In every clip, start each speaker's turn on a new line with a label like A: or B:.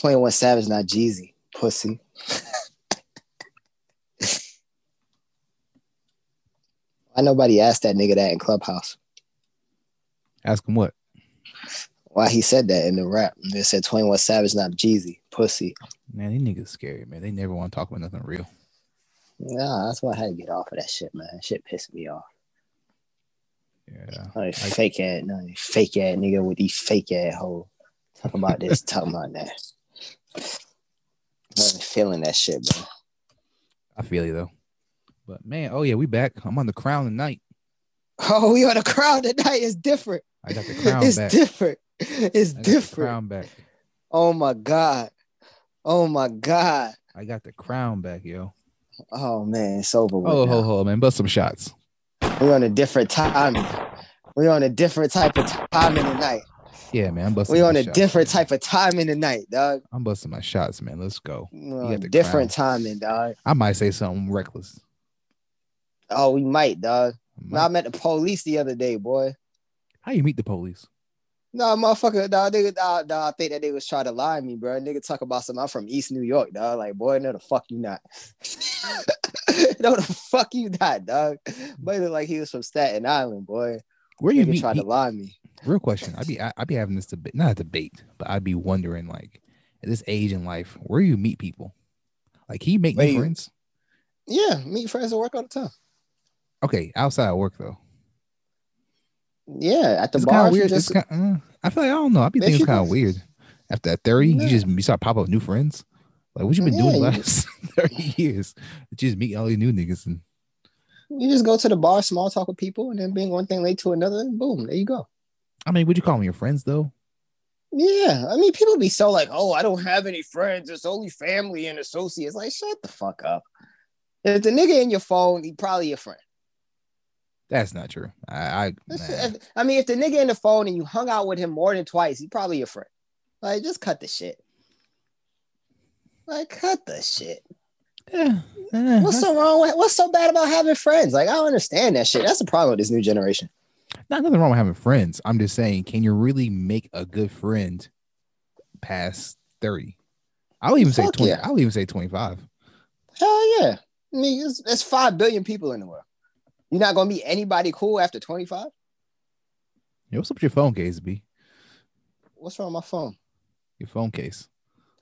A: 21 Savage, not Jeezy, pussy. Why nobody asked that nigga that in Clubhouse?
B: Ask him what?
A: Why he said that in the rap? They said 21 Savage, not Jeezy, pussy.
B: Man, these niggas scary, man. They never want to talk about nothing real.
A: Nah, that's why I had to get off of that shit, man. That shit pissed me off.
B: Yeah.
A: Oh, like, fake ass, no, fake ass nigga with these fake ass hoes. Talk about this, talking about that. I'm feeling that shit, bro.
B: I feel you though. But man, oh yeah, we back. I'm on the crown tonight.
A: Oh, we on the crown tonight. It's different.
B: I got the crown
A: it's
B: back.
A: different. It's
B: I got the
A: different.
B: crown back.
A: Oh my god. Oh my god.
B: I got the crown back, yo.
A: Oh man, it's over.
B: Oh, ho, ho, man. Bust some shots.
A: We're on a different time. We're on a different type of timing tonight.
B: Yeah, man. I'm busting.
A: We're
B: my
A: on a
B: shots,
A: different
B: man.
A: type of timing tonight, dog.
B: I'm busting my shots, man. Let's go.
A: We're
B: got
A: on different timing, dog.
B: I might say something reckless.
A: Oh, we might, dog.
B: I
A: No, I met the police the other day, boy.
B: How you meet the police?
A: No, motherfucker, dog, nigga, dog, dog, I think that they was trying to lie to me, bro. Nigga talk about something. I'm from East New York, dog. Like, boy, no, the fuck you not. no, the fuck you not, dog. But it like he was from Staten Island, boy.
B: Where you
A: Nigga
B: meet?
A: tried to lie to me.
B: Real question. I'd be I- I'd be having this debate, not a debate, but I'd be wondering like at this age in life, where you meet people. Like, he make
A: Where
B: new friends?
A: Yeah, meet friends at work all the time.
B: Okay, outside of work though.
A: Yeah, at the
B: It's
A: bar.
B: weird.
A: just-
B: It's kind. Uh, I feel like I don't know. I'd be thinking it's kind of weird. After that thirty,
A: No.
B: you just you start pop up new friends. Like what you been doing the
A: Yeah, you-
B: last thirty years? You just meet all these new niggas and
A: You just go to the bar, small talk with people, and then being one thing late to another, boom, there you go.
B: I mean, would you call them your friends though?
A: Yeah, I mean, people be so like, oh, I don't have any friends. It's only family and associates. Like, shut the fuck up. If the nigga in your phone, he probably your friend.
B: That's not true. I, I
A: That's-
B: nah.
A: if- I mean, if the nigga in the phone and you hung out with him more than twice, he probably your friend. Like, just cut the shit. Like, cut the shit.
B: Yeah, eh,
A: What's so wrong with? What's so bad about having friends? Like, I don't understand that shit. That's the problem with this new generation.
B: Not nothing wrong with having friends. I'm just saying, can you really make a good friend past thirty? I'll even say twenty.
A: yeah.
B: I'll even say twenty five.
A: Hell yeah. I mean, it's, it's five billion people in the world. You're not gonna meet anybody cool after 25.
B: Yeah, what's up with your phone case, B?
A: What's wrong with my phone?
B: Your phone case.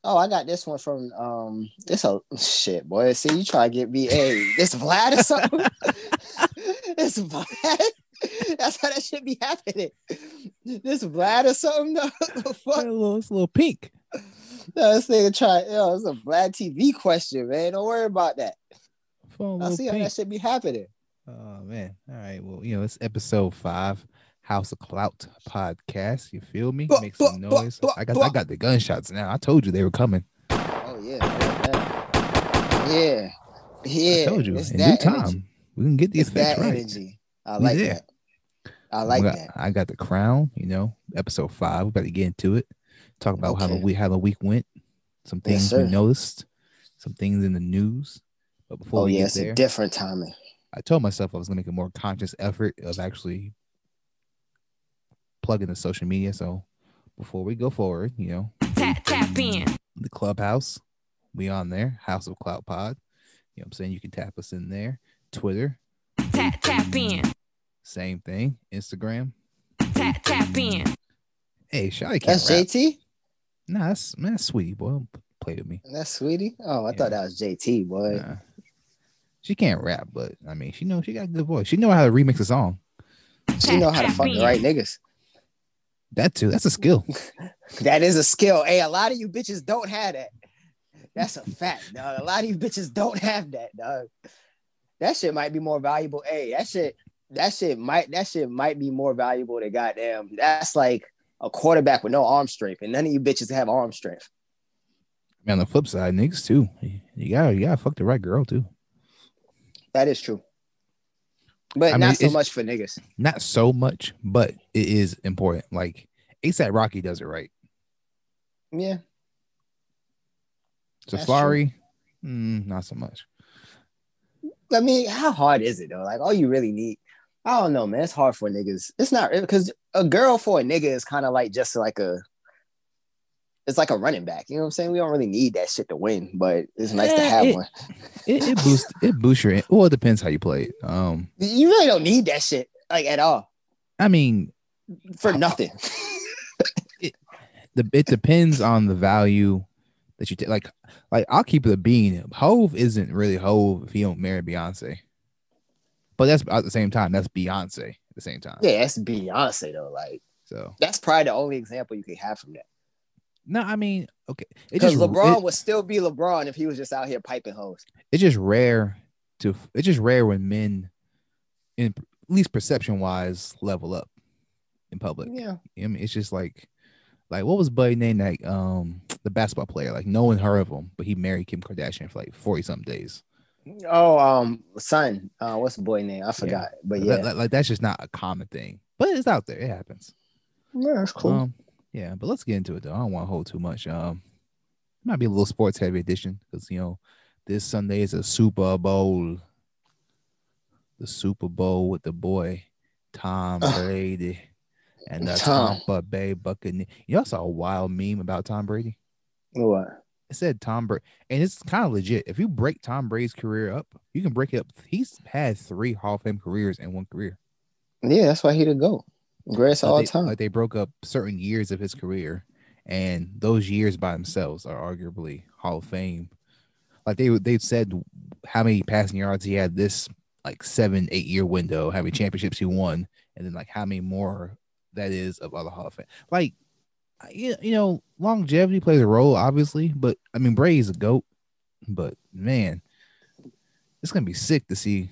A: Oh, I got this one from um this a shit boy. See, you try to get me a this Vlad or something. this Vlad. That's how that should be happening. This Vlad or something. The
B: It's a little, it's a little pink.
A: No, this nigga try. Yo, it's a Vlad TV question, man. Don't worry about that. I see how
B: pink.
A: that should be happening.
B: Oh man. All right. Well, you know, it's episode five, House of Clout podcast. You feel me?
A: Buh,
B: Make some
A: buh,
B: noise.
A: buh,
B: I got. I got the gunshots now. I told you they were coming.
A: Oh yeah, yeah, yeah.
B: I told you
A: It's
B: in due
A: that
B: time.
A: energy.
B: We can get these
A: It's
B: effects right.
A: energy. I like that. I like
B: got,
A: that.
B: I got the crown, you know, episode five. We're about to get into it. Talk about how the week how the week went, some
A: Yes,
B: things we noticed, some things in the news. But before
A: Oh
B: we
A: yeah,
B: get
A: it's
B: there,
A: a different timing.
B: I told myself I was gonna make a more conscious effort of actually plugging the social media. So before we go forward, you know,
C: Tap tap in.
B: the clubhouse, we on there, House of Clout Pod. You know what I'm saying? You can tap us in there. Twitter,
C: Tap tap in.
B: Same thing. Instagram.
C: Tap tap in.
B: Hey, Shotty can't
A: That's
B: rap.
A: JT.
B: Nah, that's man, that's sweetie boy. Play with me.
A: That's sweetie. Oh, I
B: Yeah.
A: thought that was JT, boy.
B: Nah. She can't rap, but I mean, she know she got a good voice. She know how to remix a song.
A: She know how to fuck the right niggas.
B: That too. That's a skill.
A: That is a skill. Hey, a lot of you bitches don't have that. That's a fact, dog. A lot of you bitches don't have that, dog. That shit might be more valuable. Hey, that shit, that shit might, that shit might be more valuable than goddamn. That's like a quarterback with no arm strength, and none of you bitches have arm strength.
B: I mean, on the flip side, niggas too. You gotta you gotta fuck the right girl too.
A: That is true. But
B: I mean,
A: not so much for niggas.
B: Not so much, but it is important. Like ASAP Rocky does it right.
A: Yeah.
B: Safari, mm, not so much.
A: I mean, how hard is it though? Like, all you really need, I don't know, man. It's hard for niggas. It's not because a girl for a nigga is kind of like just like a, it's like a running back. You know what I'm saying? We don't really need that shit to win, but it's nice to have
B: it-
A: one.
B: It, it boosts it boosts your well, it depends how you play it. Um,
A: You really don't need that shit like at all
B: I mean,
A: for nothing.
B: the it depends on the value that you take. Like, like I'll keep it a bean. Hove isn't really Hove if he don't marry Beyonce. But that's at the same time, that's Beyonce at the same time.
A: yeah, that's Beyonce though. Like
B: So
A: that's probably the only example you could have from that.
B: no, I mean, okay. It
A: Because
B: just
A: LeBron
B: it-
A: would still be LeBron if he was just out here piping hoes.
B: it's just rare to it's just rare when men in at least perception wise level up in public.
A: Yeah.
B: I mean, it's just like like what was Buddy name that um the basketball player? Like no one heard of him, but he married Kim Kardashian for like 40 something days.
A: Oh, um, son. Uh, what's the boy name? I forgot. But yeah,
B: like, like, that's just not a common thing. But it's out there. It happens.
A: yeah, that's cool.
B: Um, yeah, but let's get into it though. I don't want to hold too much. Um, it might be a little sports heavy edition because you know this Sunday is a Super Bowl. The Super Bowl with the boy Tom Brady and the
A: Tom.
B: Tampa Bay Buccaneers. You know, I saw a wild meme about Tom Brady.
A: what?
B: It said Tom Brady, and it's kind of legit. If you break Tom Brady's career up, you can break it up. He's had three Hall of Fame careers in one career.
A: Yeah, that's why he the go. Greatest
B: Like
A: all
B: they,
A: time.
B: like they broke up certain years of his career, and those years by themselves are arguably Hall of Fame. Like they they've said how many passing yards he had this like seven eight year window, how many championships he won, and then like how many more that is of other Hall of Fame. Like you you know longevity plays a role obviously, but I mean Brady's a goat, but man, it's gonna be sick to see.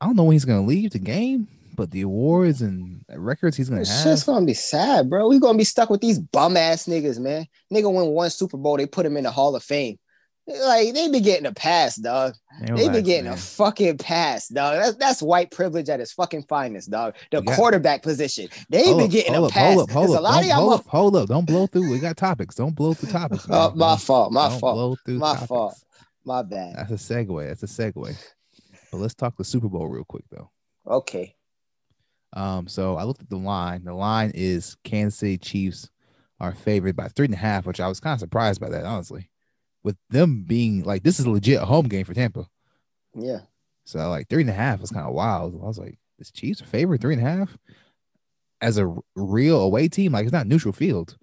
B: I don't know when he's gonna leave the game, but the awards and records he's gonna have.
A: shit's gonna be sad, bro. We gonna be stuck with these bum ass niggas, man. Nigga win one Super Bowl, they put him in the Hall of Fame. Like they be getting a pass, dog.
B: Man,
A: They be getting
B: man.
A: a fucking pass, dog. That's, that's white privilege at its fucking finest, dog. The
B: got-
A: quarterback position, they
B: Hold
A: be getting
B: hold
A: a pass.
B: Hold up, hold up,
A: a lot
B: don't-
A: of y'all,
B: hold up, hold up. Don't blow through. We got topics. Don't blow through topics.
A: Oh, my fault, my
B: don't
A: fault,
B: Blow through
A: my
B: topics.
A: fault. my bad.
B: That's a segue. That's a segue. But let's talk the Super Bowl real quick though.
A: Okay,
B: Um, so I looked at the line. The line is Kansas City Chiefs are favored by three and a half, which I was kind of surprised by that, honestly. With them being like this is a legit home game for Tampa.
A: yeah.
B: So like three and a half was kind of wild. I was like, this Chiefs are favored three and a half as a real away team. Like it's not neutral field.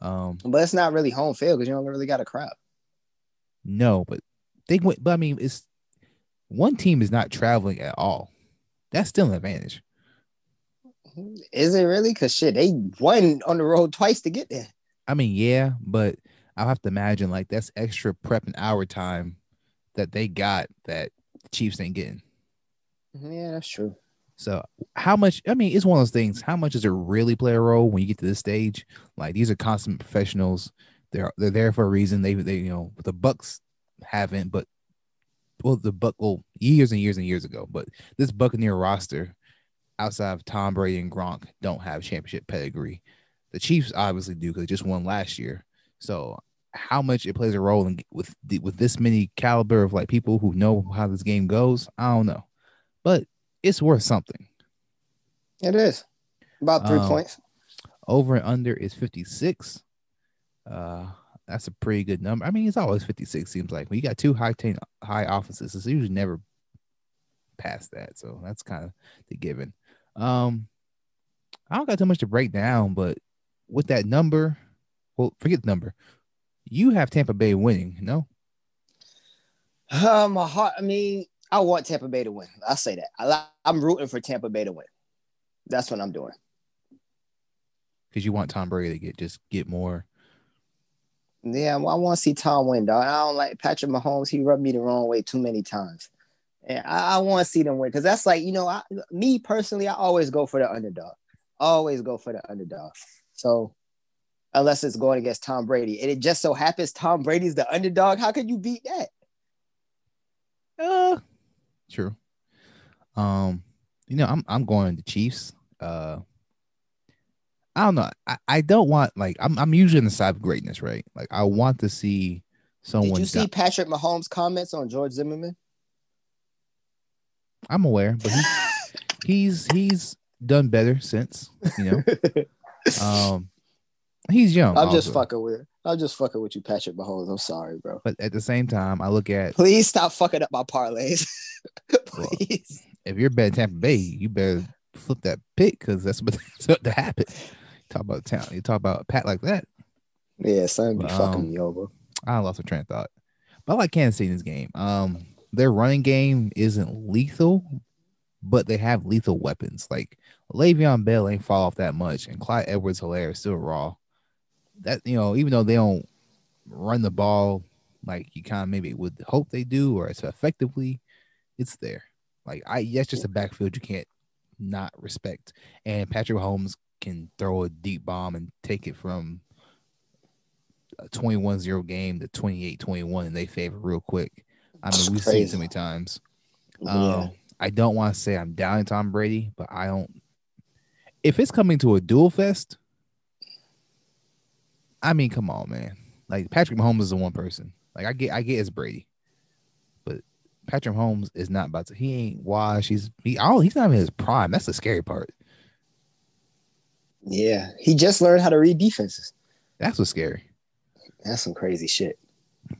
B: Um,
A: But it's not really home field because you don't really got a crowd.
B: no, but they went. But I mean, it's one team is not traveling at all. That's still an advantage.
A: Is it really? Cause shit, they won on the road twice to get there.
B: I mean, yeah, but I'll have to imagine like that's extra prep and hour time that they got that the Chiefs ain't getting.
A: Mm-hmm, yeah, that's true.
B: So how much? I mean, it's one of those things. How much does it really play a role when you get to this stage? Like these are consummate professionals. They're they're there for a reason. They they you know the Bucks haven't, but well the Buck well years and years and years ago. But this Buccaneer roster, outside of Tom Brady and Gronk, don't have championship pedigree. The Chiefs obviously do because they just won last year. So how much it plays a role in with the, with this many caliber of like people who know how this game goes, I don't know, but it's worth something.
A: It is about three
B: Um,
A: points.
B: Over and under is 56. Uh, that's a pretty good number. I mean, it's always 56, seems like. When you got two high ten, high offenses, it's usually never past that. So that's kind of the given. Um, I don't got too much to break down, but with that number, well, forget the number. You have Tampa Bay winning, no?
A: Uh, my heart. I mean, I want Tampa Bay to win. I'll say that. I, I'm rooting for Tampa Bay to win. That's what I'm doing.
B: Because you want Tom Brady to get just get more.
A: Yeah, well, I want to see Tom win, dog. I don't like Patrick Mahomes. He rubbed me the wrong way too many times. And I, I want to see them win because that's like, you know, I, me personally, I always go for the underdog. Always go for the underdog. So unless it's going against Tom Brady. And it just so happens Tom Brady's the underdog. How could you beat that?
B: Uh, true. Um, you know, I'm I'm going to Chiefs. Uh, I don't know. I, I don't want like I'm I'm usually on the side of greatness, right? Like I want to see someone.
A: Did you see
B: die-
A: Patrick Mahomes' comments on George Zimmerman?
B: I'm aware, but he, he's he's done better since. You know, um, he's young.
A: I'm just fucking with. I'm just fucking with you, Patrick Mahomes. I'm sorry, bro.
B: But at the same time, I look at
A: Please stop fucking up my parlays. Please.
B: if you're betting Tampa Bay, you better flip that pick because that's what that's what to happen. Talk about town. You talk about pat like that.
A: Yeah, son be
B: Um,
A: fucking me over.
B: I lost a train of thought. But I like Kansas City in this game. Um, their running game isn't lethal, but they have lethal weapons. Like Le'Veon Bell ain't fall off that much, and Clyde Edwards Helaire is still raw. That you know, even though they don't run the ball like you kind of maybe would hope they do or as effectively, it's there. Like I that's just a backfield you can't not respect. And Patrick Mahomes can throw a deep bomb and take it from a 21-0 game to 28-21 in their favor real quick. I mean, we've seen so many times.
A: yeah.
B: Um, I don't want to say I'm down Tom Brady, but I don't. If it's coming to a duel fest, I mean, come on, man. Like Patrick Mahomes is the one person. Like I get, I get it's Brady, but Patrick Mahomes is not about to. He ain't washed. He's he. Oh, he's not in his prime. That's the scary part.
A: Yeah. He just learned how to read defenses.
B: That's what's scary.
A: That's some crazy shit.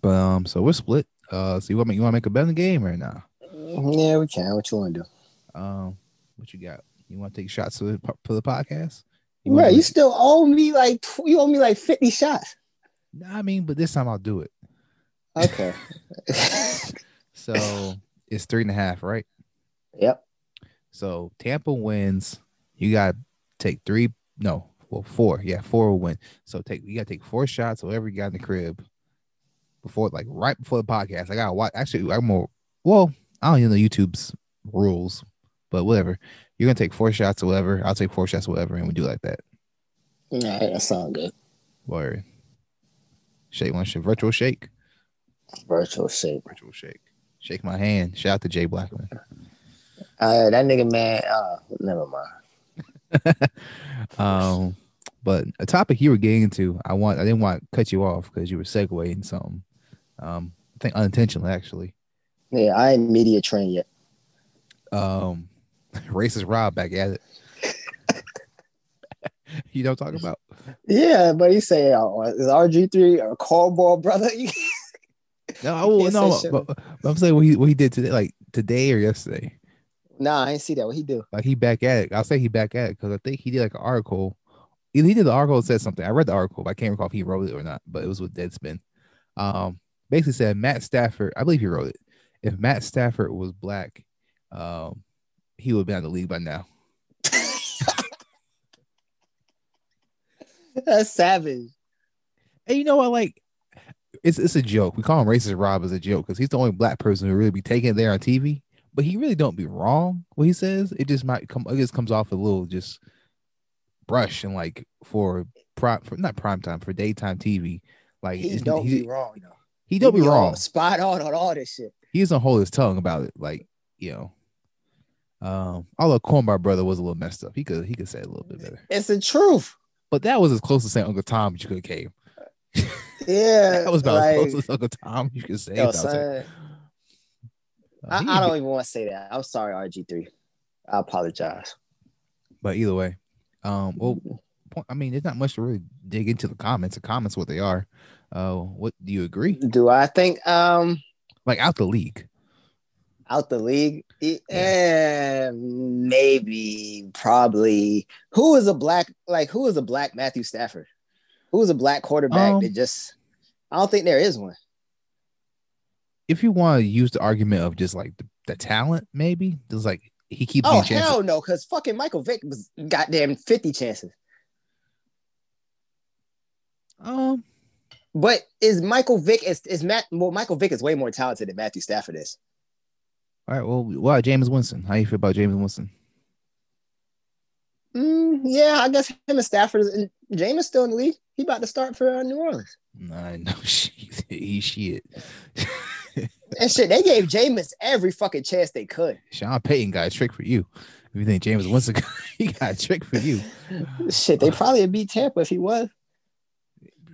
B: But um, so we're split. Uh, so you want me? You want to make a bet in the game right now?
A: Yeah, we can. What you want to do?
B: Um, what you got? You want to take shots for the, for the podcast? You
A: Right, you still owe me like you owe me like 50 shots.
B: I mean, but this time I'll do it.
A: Okay.
B: So it's three and a half, right?
A: yep.
B: So Tampa wins. You got to take three. No, well, four. Yeah, four will win. So take you got to take four shots, whatever you got in the crib, before like right before the podcast. I got to watch. Actually, I'm more. Well, I don't even know YouTube's rules, but whatever. You're gonna take four shots, or whatever. I'll take four shots, or whatever, and we do like that.
A: All right, that sounds good.
B: Word. Shake one shake. Virtual shake.
A: Virtual shake.
B: Virtual shake. Shake my hand. Shout out to Jay Blackman.
A: Uh, that nigga man. Uh, never mind.
B: um, but a topic you were getting into, I want I didn't want to cut you off because you were segueing something. Um, I think unintentionally actually.
A: Yeah, I ain't media trained yet.
B: Um, racist Rob back at it. you don't I'm about?
A: Yeah, but he say uh, is RG three a cornball brother?
B: No, oh, no, but, but I'm saying what he what he did today, like today or yesterday.
A: nah, I ain't see that. What he do?
B: Like he back at it. I'll say he back at it because I think he did like an article. Either he did the article said something. I read the article, but I can't recall if he wrote it or not. But it was with Deadspin. Um, basically said Matt Stafford. I believe he wrote it. If Matt Stafford was black, um, he would have been out of the league by now.
A: That's savage.
B: And you know what? Like, it's it's a joke. We call him racist Rob as a joke because he's the only black person who really be taking it there on TV. But he really don't be wrong what he says. It just might come. It just comes off a little just brush and like for prime for not prime time for daytime TV. Like
A: He don't
B: he,
A: be wrong though.
B: he don't be
A: on-
B: wrong.
A: Spot on on all this shit.
B: He doesn't hold his tongue about it. Like you know. Um, although Cornball brother was a little messed up, he could he could say a little bit better.
A: It's the truth.
B: But that was as close to saying Uncle Tom as you could have came.
A: Yeah,
B: That was about
A: like,
B: as close as Uncle Tom you could say.
A: yo, son, I, I don't even want to say that. I'm sorry, RG three. I apologize.
B: But either way, um, well, point, I mean, there's not much to really dig into the comments. The comments, what they are. Uh, what do you agree?
A: Do I think um
B: Like out the league.
A: Out the league? Eh, maybe, probably. Who is a black like who is a black Matthew Stafford? Who is a black quarterback
B: Um,
A: that just I don't think there is one.
B: If you want to use the argument of just like the, the talent, maybe there's like he keeps
A: Oh hell no, because fucking Michael Vick was goddamn 50 chances.
B: Um,
A: But is Michael Vick is is Matt well Michael Vick is way more talented than Matthew Stafford is.
B: All right. Well, well, Jameis Winston. How you feel about Jameis Winston?
A: Mm, yeah, I guess him and Stafford and Jameis still in the league. He about to start for uh, New Orleans.
B: I know shit. He shit.
A: And shit, they gave Jameis every fucking chance they could.
B: Sean Payton got a trick for you. If you think Jameis Winston, he got a trick for you.
A: Shit, they probably would beat Tampa if he was.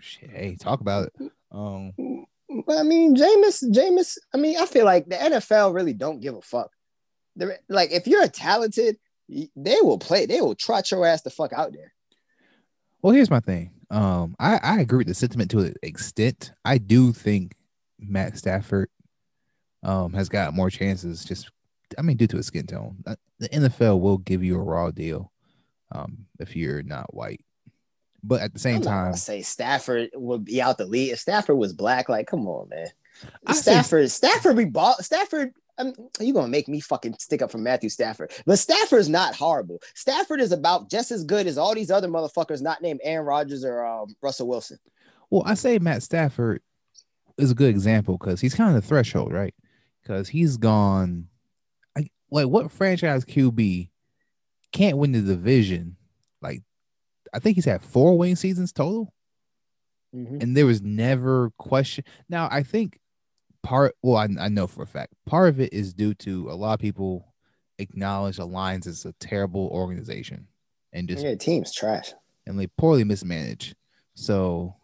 B: Shit, hey, talk about it. Um,
A: But I mean, Jameis, Jameis, I mean, I feel like the NFL really don't give a fuck. They're, like, if you're talented, they will play. They will trot your ass the fuck out there.
B: Well, here's my thing. Um, I, I agree with the sentiment to an extent. I do think Matt Stafford um has got more chances just I mean due to his skin tone. Uh, The NFL will give you a raw deal um if you're not white. But at the same
A: I'm
B: time,
A: say Stafford would be out the lead. If Stafford was black, like, come on, man.
B: I say-
A: Stafford, Stafford be ball. Stafford, um, you gonna make me fucking stick up for Matthew Stafford? But Stafford's not horrible. Stafford is about just as good as all these other motherfuckers not named Aaron Rodgers or um, Russell Wilson.
B: Well, I say Matt Stafford is a good example because he's kind of the threshold, right? Because he's gone. I, like what franchise QB can't win the division? I think he's had four winning seasons total, mm-hmm. and there was never question. Now, I think part. Well, I, I know for a fact part of it is due to a lot of people acknowledge the Lions as a terrible organization and just
A: Yeah, team's trash.
B: and they poorly mismanaged. So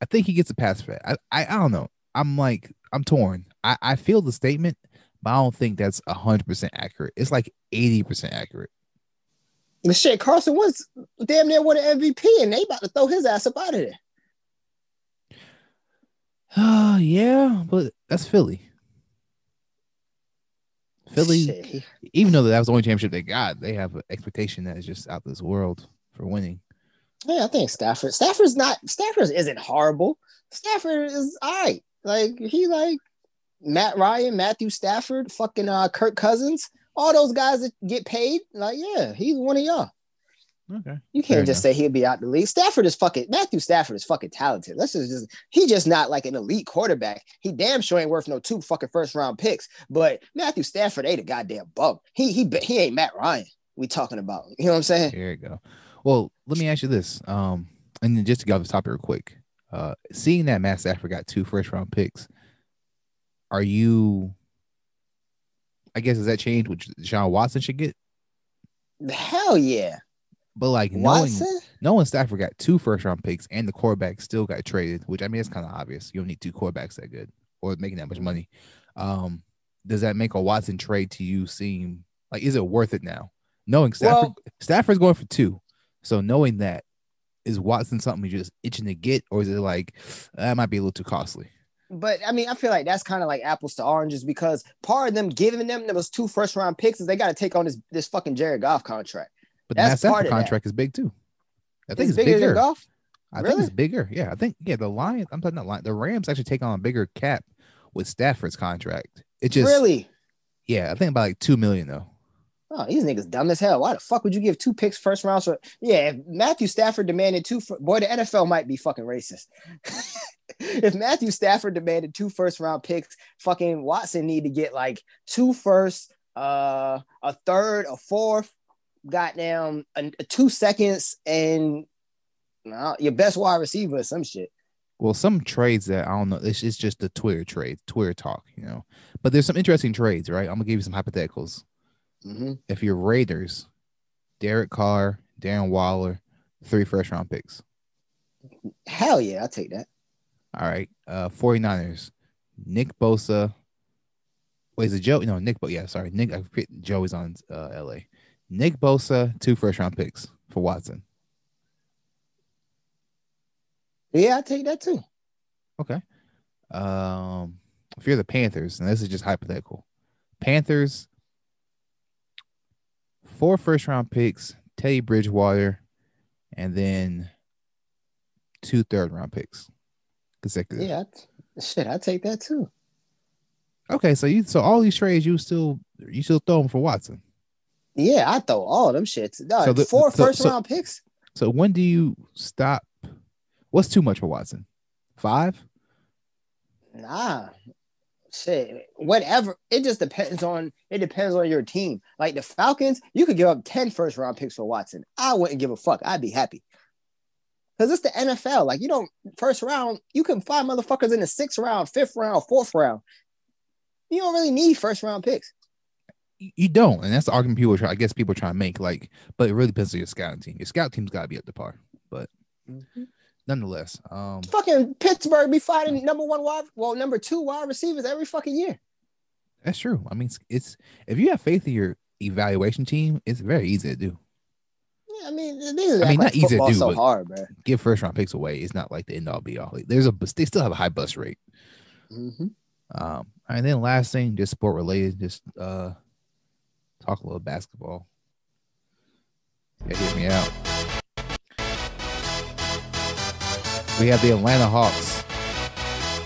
B: I think he gets a pass for that. I, I, I don't know. I'm like, I'm torn. I, I feel the statement, but I don't think that's hundred percent accurate. It's like 80% accurate.
A: The shit, Carson Wentz damn near won an MVP, and they about to throw his ass up out of there.
B: Oh yeah, but that's Philly. Philly,
A: Shit,
B: even though that was the only championship they got, they have an expectation that is just out this world for winning.
A: Yeah, I think Stafford. Stafford's not. Stafford isn't horrible. Stafford is all right. Like he like Matt Ryan, Matthew Stafford, fucking uh Kirk Cousins, all those guys that get paid. Like yeah, he's one of y'all.
B: Okay.
A: You can't just
B: enough.
A: say he'll be out the league. Stafford is fucking Matthew Stafford is fucking talented. Let's just, just he just not like an elite quarterback. He damn sure ain't worth no two fucking first round picks. But Matthew Stafford ain't a goddamn bum. He he he ain't Matt Ryan. We talking about. You know what I'm saying?
B: There you go. Well, let me ask you this. Um, and then just to get off the topic real quick, uh, seeing that Matt Stafford got two first round picks, are you? I guess does that change what Deshaun Watson should get?
A: Hell yeah.
B: But like knowing
A: Watson?
B: knowing Stafford got two first round picks and the quarterback still got traded, which I mean it's kind of obvious. You don't need two quarterbacks that good or making that much money. Um, does that make a Watson trade to you seem like is it worth it now? Knowing Stafford
A: Well-
B: Stafford's going for two. So knowing that is Watson something you're just itching to get, or is it like that might be a little too costly?
A: But I mean, I feel like that's kind of like apples to oranges because part of them giving them those two first round picks is they got to take on this this fucking Jared Goff contract.
B: But the
A: That's part of
B: contract is big too. I think
A: It's
B: it's,
A: bigger,
B: bigger.
A: than Goff.
B: I think it's bigger. Yeah, I think yeah. The Lions. I'm talking about Lions. The Rams actually take on a bigger cap with Stafford's contract. It just
A: really?
B: Yeah, I think about like two million though.
A: Oh, these niggas dumb as hell. Why the fuck would you give two picks first round? So yeah, if Matthew Stafford demanded two, fir- boy, the NFL might be fucking racist. if Matthew Stafford demanded two first round picks, fucking Watson need to get like two first, uh, a third, a fourth, goddamn, a, a two seconds, and uh, your best wide receiver or some shit.
B: Well, some trades that I don't know. It's, it's just the Twitter trade, Twitter talk, you know. But there's some interesting trades, right? I'm gonna give you some hypotheticals.
A: Hmm
B: If you're Raiders, Derek Carr, Darren Waller, three first round picks.
A: Hell yeah, I'll take that.
B: All right. Uh 49ers, Nick Bosa. Wait, is it Joe? No, Nick Bo yeah, sorry. Nick I Joey's on uh LA. Nick Bosa, two first round picks for Watson.
A: Yeah, I'll take that too.
B: Okay. Um, if you're the Panthers, and this is just hypothetical, Panthers, four first round picks, Teddy Bridgewater, and then two third round picks consecutive.
A: Yeah, I- shit, I take that too.
B: Okay, so you so all these trades you still you still throw them for Watson.
A: Yeah, I throw all them shits. No,
B: So the-
A: four
B: so-
A: first
B: so-
A: round picks.
B: So when do you stop? What's too much for Watson? Five?
A: Nah, shit, whatever. It just depends on it depends on your team. Like the Falcons, you could give up 10 first round picks for Watson. I wouldn't give a fuck. I'd be happy. Because it's the NFL. Like you don't first round, you can find motherfuckers in the sixth round, fifth round, fourth round. You don't really need first round picks.
B: You don't, and that's the argument people try. I guess people trying to make. Like, but it really depends on your scouting team. Your scout team's got to be up to par. But mm-hmm. Nonetheless, um,
A: Fucking Pittsburgh be fighting number one wide, well, number two wide receivers every fucking year.
B: that's true. I mean, it's, it's if you have faith in your evaluation team, it's very easy to do.
A: Yeah, I mean, the niggas
B: I mean, not easy to do,
A: so hard, bro.
B: Give first round picks away. It's not like the end all be all. Like, there's a they still have a high bust rate.
A: Mhm.
B: Um, and then last thing, just sport related, just uh talk a little basketball. Yeah, hear me out. We have the Atlanta Hawks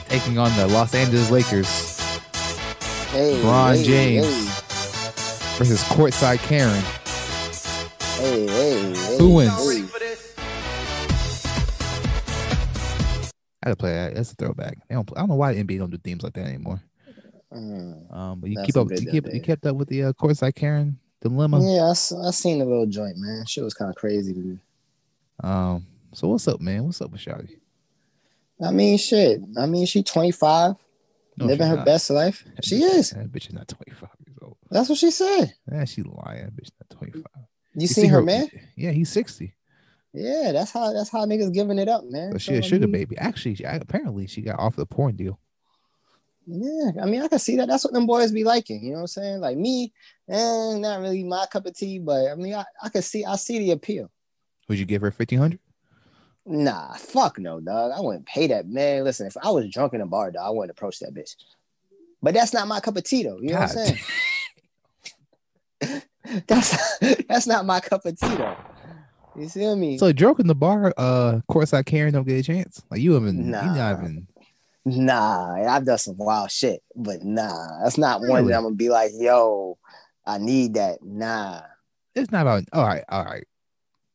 B: taking on the Los Angeles Lakers
A: Hey,
B: LeBron
A: hey,
B: James. versus courtside Karen.
A: Hey, hey, hey,
B: Who wins?
A: hey.
B: I had to play that. That's a throwback. They don't, I don't know why the NBA don't do themes like that anymore.
A: Mm.
B: Um, but you keep up. You keep you kept up with the uh, courtside Karen dilemma.
A: Yeah, I seen the little joint, man. Shit was kind of crazy to me.
B: Um, so what's up, man? What's up with Shawty?
A: I mean, shit. I mean, she 25,
B: No,
A: living her
B: not.
A: best life.
B: That
A: She
B: bitch-
A: is.
B: That bitch is not 25 years old.
A: That's what she said.
B: Yeah, she lying. That bitch not 25.
A: You seen her, man?
B: Yeah, he's 60.
A: Yeah, that's how that's how niggas giving it up, man.
B: So she
A: So,
B: a
A: I
B: sugar
A: mean,
B: baby. Actually, she, apparently she got off the porn deal.
A: Yeah, I mean, I can see that. That's what them boys be liking. You know what I'm saying? Like me, eh, not really my cup of tea, but I mean, I, I can see, I see the appeal.
B: Would you give her 1500?
A: Nah, fuck no, dog. I wouldn't pay that man. Listen, if I was drunk in a bar, dog, I wouldn't approach that bitch. But that's not my cup of tea, though. You know what I'm saying? That's that's not my cup of tea, though. You see me?
B: So drunk in the bar, uh, courtside Karen don't get a chance. Like you haven't, you
A: Nah.
B: not even.
A: Nah, I've done some wild shit, but nah, that's not one
B: Really?
A: that I'm gonna be like, yo, I need that. Nah.
B: It's not about. All right, all right.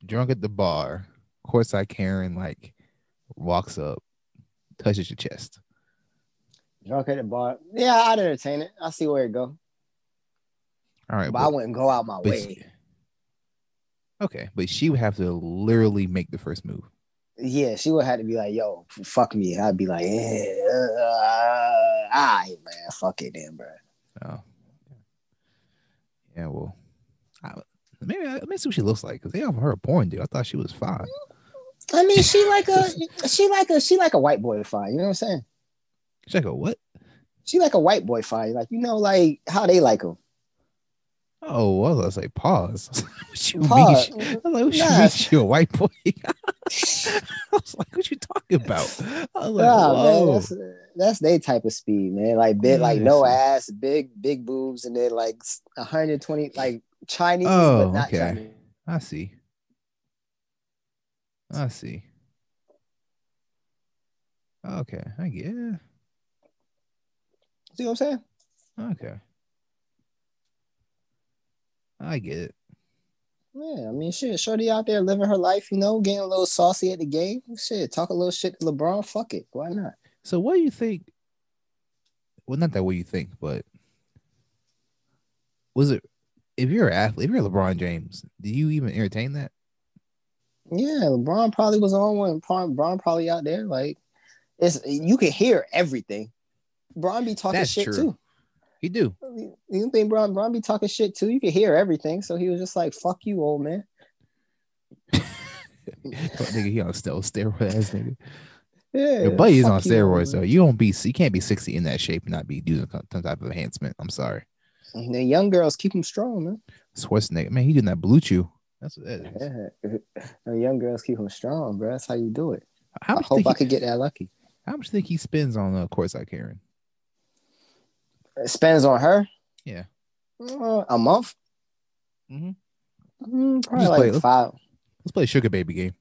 B: Drunk at the bar, courtside Karen like walks up, touches your chest.
A: Drunk at the bar. Yeah, I'd entertain it. I see where it go.
B: All right,
A: But I wouldn't go out my
B: but-
A: way.
B: okay, but she would have to literally make the first move.
A: Yeah, she would have to be like, yo, fuck me. I'd be like, yeah, uh, all right, man. Fuck it then, bro.
B: Oh, yeah. Well, I, maybe let me see what she looks like because they offered her a porn deal. I thought she was fine.
A: I mean, she like a she like a she like a white boy fine. You know what I'm saying?
B: She like, a what?
A: She like a white boy fine. Like, you know, like how they like him.
B: Oh, well, I was like, pause. what you
A: Pause.
B: mean? she- I was like, what you
A: Nah.
B: mean she a white boy? I was like, what you talking about? I was like,
A: Nah, man, that's that's their type of speed, man. Like big, like no ass, big, big boobs, and then like 120, like Chinese,
B: Oh,
A: but not
B: okay.
A: Chinese.
B: I see. I see. Okay, I get it.
A: See what I'm saying?
B: Okay. I get it.
A: Yeah, I mean, shit, Shorty out there living her life, you know, getting a little saucy at the game. Shit, talk a little shit to LeBron. Fuck it, why not?
B: So what do you think? Well, not that what you think, but was it if you're an athlete, if you're LeBron James, do you even entertain that?
A: Yeah, LeBron probably was on one. LeBron probably out there. Like, it's you can hear everything. Bron be talking
B: That's
A: shit
B: true.
A: too.
B: He do.
A: You think Bron Bron be talking shit too? You can hear everything. So he was just like, "Fuck you, old man."
B: Oh, nigga, he on still steroid ass nigga.
A: Yeah,
B: Your buddy is on steroids,
A: man.
B: so you don't be you can't be 60 in that shape and not be doing some type of enhancement. I'm sorry.
A: And the young girls keep him strong, man.
B: Schwarzenegger, man, he doing that BlueChew. That's what that is.
A: Yeah, young girls keep him strong, bro. That's how you do it.
B: How
A: I hope
B: think
A: I could get that lucky.
B: how much think he spends on uh, courtside Karen?
A: It spends on her.
B: Yeah.
A: Uh, a month.
B: Mhm.
A: Mm, probably like
B: play it.
A: five.
B: Let's play a sugar baby game.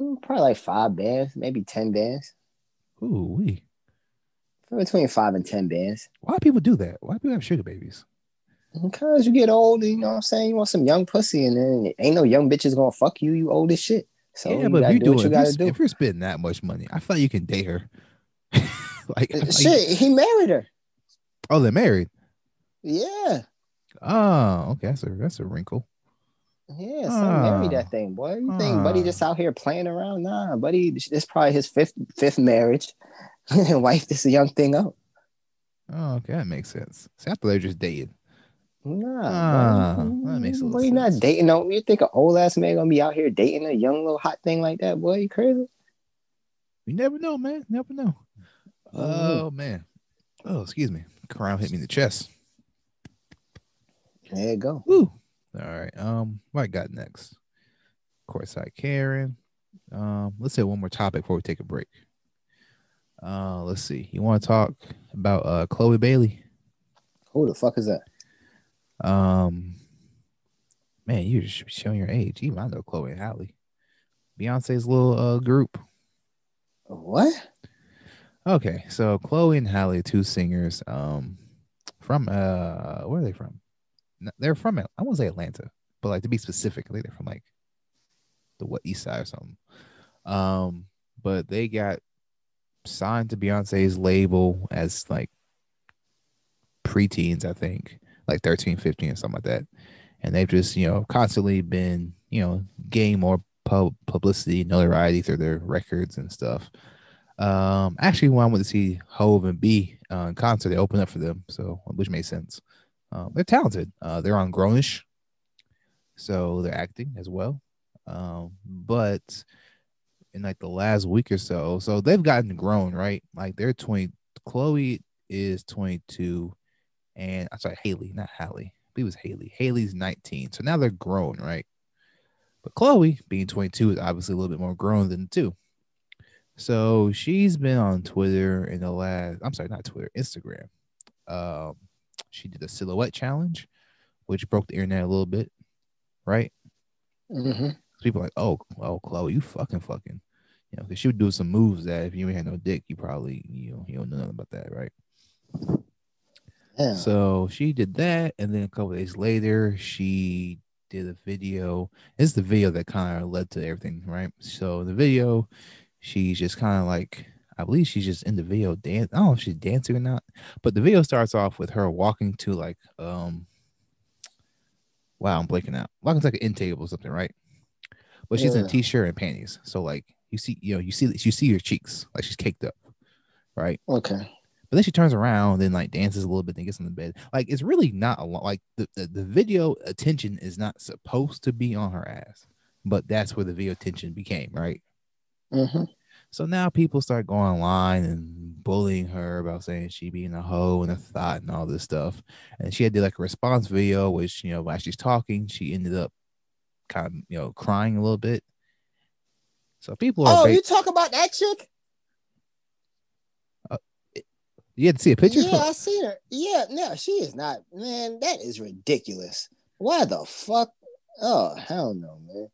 A: mm, Probably like five bands, maybe ten bands.
B: Ooh, we.
A: Between five and ten bands.
B: Why do people do that? Why do people have sugar babies?
A: Because you get old, you know what I'm saying? You want some young pussy, and then ain't no young bitches gonna fuck you. You old as shit. So
B: yeah, but if you
A: do what you
B: if,
A: gotta
B: you're,
A: do.
B: if you're spending that much money, I feel like you can date her. like, like-
A: Shit, he married her.
B: oh, they're married.
A: Yeah.
B: Oh, okay, that's a that's a wrinkle.
A: Yeah, so married
B: Ah.
A: that thing, boy. You think Buddy
B: Ah.
A: just out here playing around? Nah, Buddy, this is probably his fifth fifth marriage. and wife this young thing up.
B: Oh, okay, that makes sense. See, I thought they were just dating.
A: Nah,
B: Ah,
A: buddy.
B: that makes a little
A: boy, you not dating no. You think an old ass man gonna be out here dating a young little hot thing like that? Boy, you crazy?
B: You never know, man. Never know.
A: Mhm.
B: Oh man. Oh, excuse me. Crown hit me in the chest.
A: There you go.
B: Woo. All right. Um, what I got next? Courtside Karen. Um, let's say one more topic before we take a break. Uh, let's see. You want to talk about uh Chloe Bailey?
A: Who the fuck is that?
B: Um, man, you're just showing your age. Even I know Chloe and Halle. Beyonce's little uh group.
A: What?
B: Okay, so Chloe and Halle, two singers, um, from uh, where are they from? They're from I won't say Atlanta, but like to be specific, I think they're from like the what East Side or something. Um, but they got signed to Beyonce's label as like preteens, I think, like 13, 15 or something like that. And they've just, you know, constantly been, you know, gaining more pub- publicity, notoriety through their records and stuff. Um, actually, when I went to see Hove and B uh, in concert, they opened up for them, so which made sense. Um, they're talented. Uh, they're on Grownish, so they're acting as well. Um, but in like the last week or so, so they've gotten grown, right? Like they're 20. Chloe is 22, and I'm sorry, Haley, not Hallie. I it was Haley. Haley's 19, so now they're grown, right? But Chloe, being 22, is obviously a little bit more grown than the two. So she's been on Twitter in the last, I'm sorry, not Twitter, Instagram. Um, she did a silhouette challenge, which broke the internet a little bit, right?
A: Mm-hmm.
B: People are like, oh, oh, Chloe, you fucking fucking, you know, because she would do some moves that if you ain't had no dick, you probably, you know, you don't know nothing about that, right?
A: Yeah.
B: So she did that, and then a couple days later, she did a video. It's the video that kind of led to everything, right? So the video, she's just kind of like, I believe she's just in the video dance. I don't know if she's dancing or not, but the video starts off with her walking to like, um, wow, I'm blanking out. Walking to like an end table or something, right? But she's in a t-shirt and panties, so like you see, you know, you see, you see her cheeks, like she's caked up, right?
A: Okay.
B: But then she turns around, then like dances a little bit, then gets in the bed. Like it's really not a lot. Like the, the the video attention is not supposed to be on her ass, but that's where the video attention became, right?
A: Mm-hmm.
B: So now people start going online and bullying her about saying she being a hoe and a thought and all this stuff. And she had did like a response video, which you know, while she's talking, she ended up kind of you know crying a little bit. So people are
A: Oh,
B: ba-
A: you talk about that chick?
B: You had to see a picture.
A: Yeah, I seen her. Yeah, no, she is not. Man, that is ridiculous. Why the fuck? Oh, hell no, man.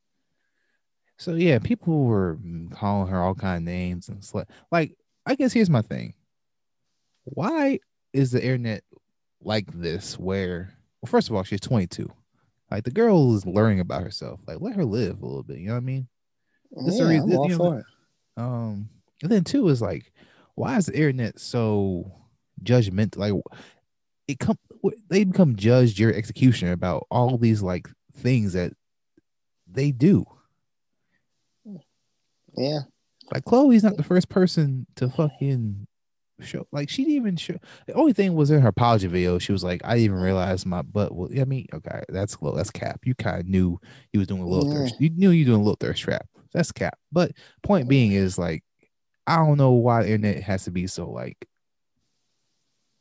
B: So yeah, people were calling her all kind of names and slut. Like, I guess here's my thing. Why is the internet like this? Where, well, first of all, she's 22. Like the girl is learning about herself. Like, let her live a little bit. You know what I mean? This is the
A: Yeah,
B: reason-
A: I'm all
B: you know,
A: for it.
B: Um, and then two is like, why is the internet so judgmental? Like, it come they become judged your executioner about all these like things that they do.
A: Yeah.
B: Like Chloe's not the first person to fucking show. Like she didn't even show. The only thing was in her apology video. She was like, "I didn't even realize my butt." Well, I mean, okay, that's low. That's cap. You kind of knew he was doing a little
A: Yeah.
B: thirst. You knew you doing a little thirst trap. That's cap. But point being is like, I don't know why the internet has to be so like.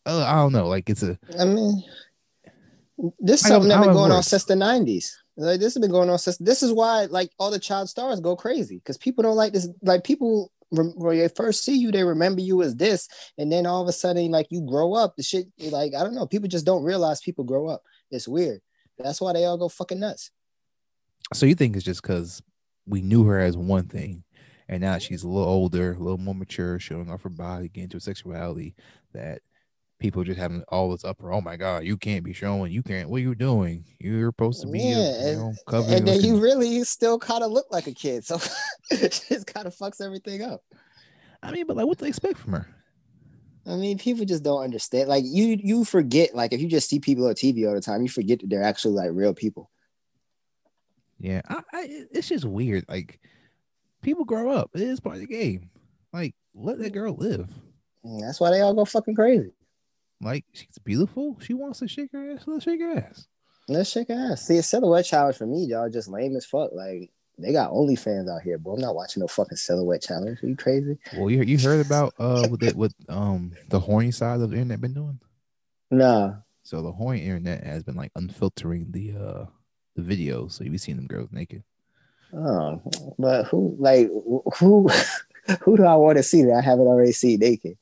B: Uh, I don't know. Like it's a
A: I mean, this is something that's been going on since the 90s. Like this has been going on since this is why like all the child stars go crazy because people don't like this. Like people when they first see you, they remember you as this, and then all of a sudden, like you grow up, the shit like I don't know, people just don't realize people grow up. It's weird. That's why they all go fucking nuts.
B: So you think it's just because we knew her as one thing, and now she's a little older, a little more mature, showing off her body, getting a sexuality, that people just having all this upper. Oh my god, you can't be showing. You can't. What are you doing? You're supposed to be,
A: Yeah,
B: a, you know, covered.
A: and then you really still kind of look like a kid, so it just kind of fucks everything up.
B: I mean, but like, what do they expect from her?
A: I mean, people just don't understand. Like you, you forget. Like if you just see people on TV all the time, you forget that they're actually like real people.
B: Yeah, I, I, it's just weird. Like, people grow up. It is part of the game. Like, let that girl live.
A: That's why they all go fucking crazy.
B: Like, she's beautiful. She wants to shake her ass. Let's shake her ass.
A: Let's shake her ass. See, a silhouette challenge for me, y'all, just lame as fuck. Like they got OnlyFans out here, bro. I'm not watching no fucking silhouette challenge. Are you crazy?
B: Well, you you heard about uh what the, what um the horny side of the internet been doing?
A: Nah.
B: So the horny internet has been like unfiltering the uh the videos, so you be seeing them girls naked.
A: Oh, but who like who who do I want to see that I haven't already seen naked?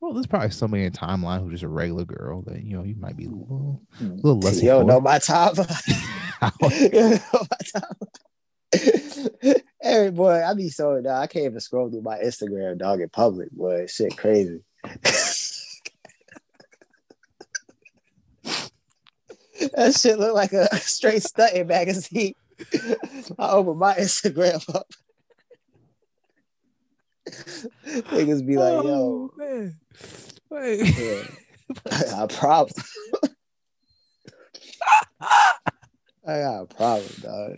B: Well, there's probably somebody in timeline who's just a regular girl that you know you might be a little, a hmm. little less.
A: You don't know my top. you don't know my top. Every boy, I be so dog, I can't even scroll through my Instagram, dog, in public, boy. Shit crazy. that shit look like a straight stunting magazine. I open my Instagram up. Niggas be like, yo,
B: Oh, man. Wait.
A: yeah. I got a problem. I got a problem, dog.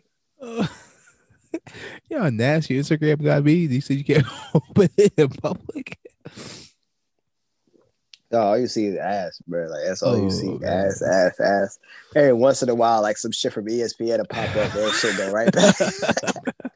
B: You know how nasty Instagram got me. be? You said you can't open it in public.
A: Dog, all you see is ass, bro. Like that's all
B: Oh,
A: you see.
B: man.
A: Ass, ass, ass. Every once in a while, like some shit from ESPN to pop up, that shit go right back.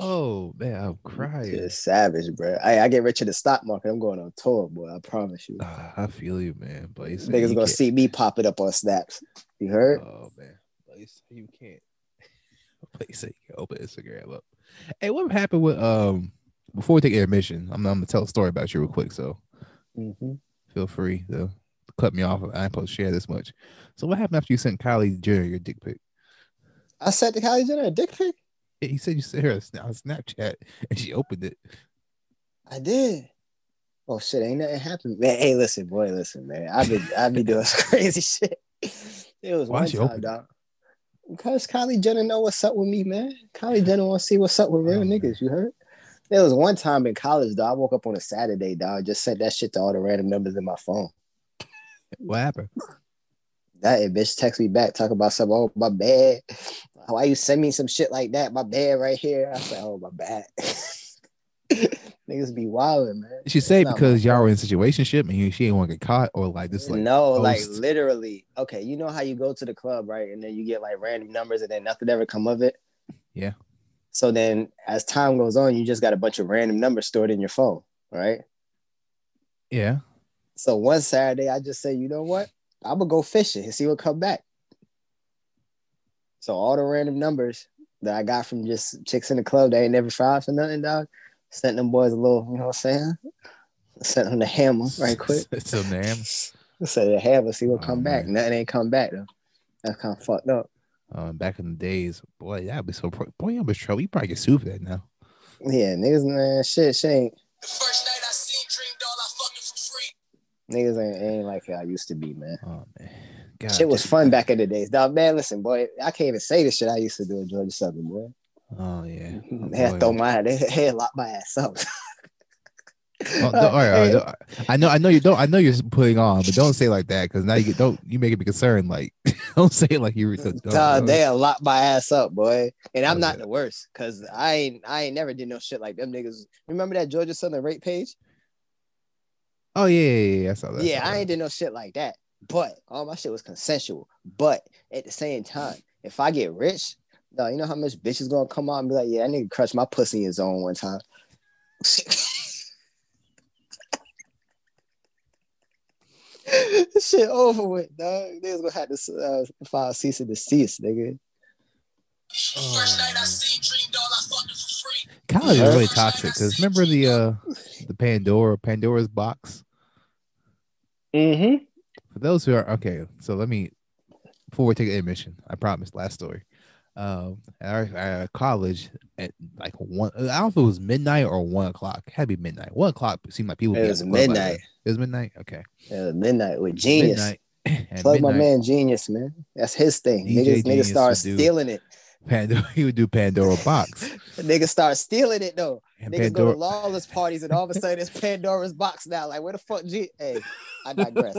B: Oh man, I'm crying.
A: Just savage, bro. I, I get rich in the stock market. I'm going on tour, boy. I promise you.
B: Ah, I feel you, man. But you
A: Niggas
B: you
A: gonna
B: can't-
A: see me popping up on snaps. You heard?
B: Oh man, but you say you can't. But you say you can open Instagram up. Hey, what happened with um? Before we take intermission, I'm, I'm gonna tell a story about you real quick. So
A: Mm-hmm.
B: feel free to cut me off. I ain't supposed to share this much. So what happened after you sent Kylie Jenner your dick pic?
A: I sent the Kylie Jenner a dick pic.
B: Yeah, He said you sent her a on Snapchat and she opened it.
A: I did. Oh shit, ain't nothing happened. Man, hey, listen, boy, listen, man. I've been I've been doing some crazy shit. It was
B: Why
A: one time,
B: open
A: dog. Because Kylie Jenner know what's up with me, man. Kylie Jenner want to see what's up with real
B: Oh,
A: niggas. You heard? There was one time in college, dog. I woke up on a Saturday, dog. Just sent that shit to all the random numbers in my phone.
B: What happened?
A: That bitch text me back, talk about something. Oh, my bad. Why you send me some shit like that? My bad right here. I said, oh, my bad. Niggas be wilding, man.
B: She say because y'all were in a situationship and she didn't want to get caught or like this like
A: no, like literally. Okay, you know how you go to the club, right? And then you get like random numbers and then nothing ever come of it.
B: Yeah.
A: So then as time goes on, you just got a bunch of random numbers stored in your phone, right?
B: yeah.
A: So one Saturday, I just say, you know what? I'm gonna go fishing and see what come back. So all the random numbers that I got from just chicks in the club that ain't never tried for nothing, dog. Sent them boys a little, you know what I'm saying? Sent them the hammer right quick.
B: so damn.
A: Said the hammer, see what
B: Oh,
A: come back.
B: man.
A: Nothing ain't come back though. That's kind of fucked up.
B: Um, back in the days, boy, that'd be so. Pro- boy, I'm in trouble. You probably get sued for that now.
A: Yeah, niggas, man, shit, shit ain't.
D: First night I seen Dream Doll, I fucking for free.
A: Niggas ain't, ain't like how I used to be, man.
B: Oh man, God,
A: shit was
B: damn.
A: fun back in the days. Dog, man, listen, boy, I can't even say the shit I used to do in Georgia Southern, boy.
B: Oh yeah. Oh,
A: They had to
B: boy.
A: throw my they had lock my ass up.
B: Oh, all right, all right, I know, I know you don't. I know you're putting on, but don't say like that because now you get don't you make it be concerned. Like, don't say it like you. Don't,
A: Dog, they lock my ass up, boy. And I'm not
B: Okay.
A: the worst, cause I ain't I ain't never did no shit like them niggas. Remember that Georgia Southern rate page?
B: oh yeah, yeah, yeah. I saw that.
A: yeah, I ain't did no shit like that. But all my shit was consensual. But at the same time, if I get rich, dog, you know how much bitches gonna come out and be like, yeah, I need to crush my pussy in his own one time. shit over with, dog. Niggas gonna have to uh, file cease and desist, nigga.
D: First night I seen Dream Doll, I fucking for free.
B: College is really toxic because remember the uh the Pandora Pandora's box.
A: Mm-hmm.
B: For those who are okay, so let me before we take an admission, I promise. Last story. Um, at our, our college at like one, I don't know if it was midnight or one o'clock. It had to be midnight. One o'clock seemed like people.
A: It was
B: the club by
A: midnight.
B: It was midnight. Okay,
A: It was midnight with genius.
B: midnight.
A: Plug my man genius, man. That's his thing.
B: DJ
A: niggas, niggas start stealing it.
B: Pandora, he would do Pandora box.
A: Niggas start stealing it though.
B: And
A: Niggas go to lawless parties and all of a sudden it's Pandora's box now. Like where the fuck G hey, I digress.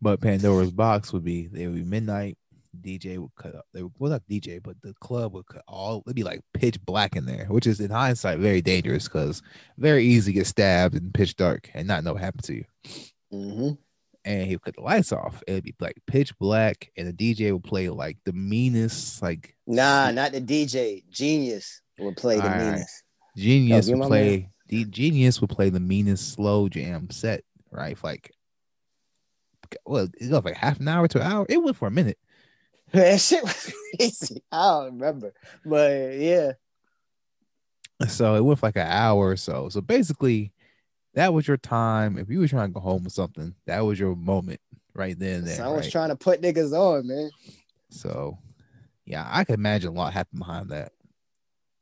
B: but Pandora's box would be they would be midnight. DJ would cut up. They would well not DJ, but the club would cut all. It'd be like pitch black in there, which is in hindsight very dangerous because very easy to get stabbed in pitch dark and not know what happened to you.
A: hmm
B: And he would cut the lights off. It'd be like pitch black, and the DJ would play like the meanest, like
A: Nah, not the DJ. Genius would play the
B: right.
A: meanest.
B: genius would play. The genius would play the meanest slow jam set, right? For like, well, it was like half an hour to an hour. It went for a minute.
A: That shit was crazy. I don't remember, but yeah,
B: So it went for like an hour or so. So basically, that was your time. If you were trying to go home with something, that was your moment right then and there.
A: so I was
B: right?
A: trying to put niggas on, man.
B: So yeah, I can imagine a lot happened behind that.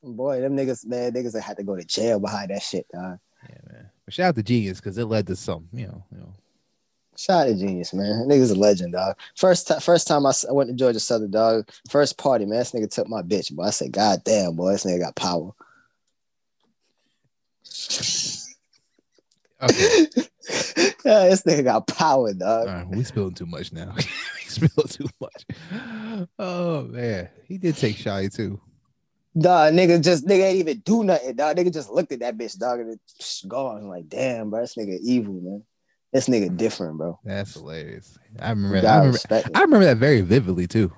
A: Boy, them niggas, man, niggas that had to go to jail behind that shit, dog.
B: Yeah, man. But shout out to Genius because it led to some, you know, you know.
A: Shout out to Genius, man. Nigga's a legend, dog. First time, first time I, went to Georgia Southern, dog. First party, man. This nigga took my bitch, boy. I said, God damn, boy, this nigga got power.
B: Okay.
A: yeah, this nigga got power, dog.
B: All right, we spilling too much now. we spilling too much. Oh man, he did take shy too.
A: Dog, nigga just nigga ain't even do nothing, dog. Nigga just looked at that bitch, dog, and it's gone. I'm like, damn, bro, this nigga evil, man. This nigga different, bro.
B: That's hilarious. I remember.
A: You
B: I remember. I remember that very vividly too.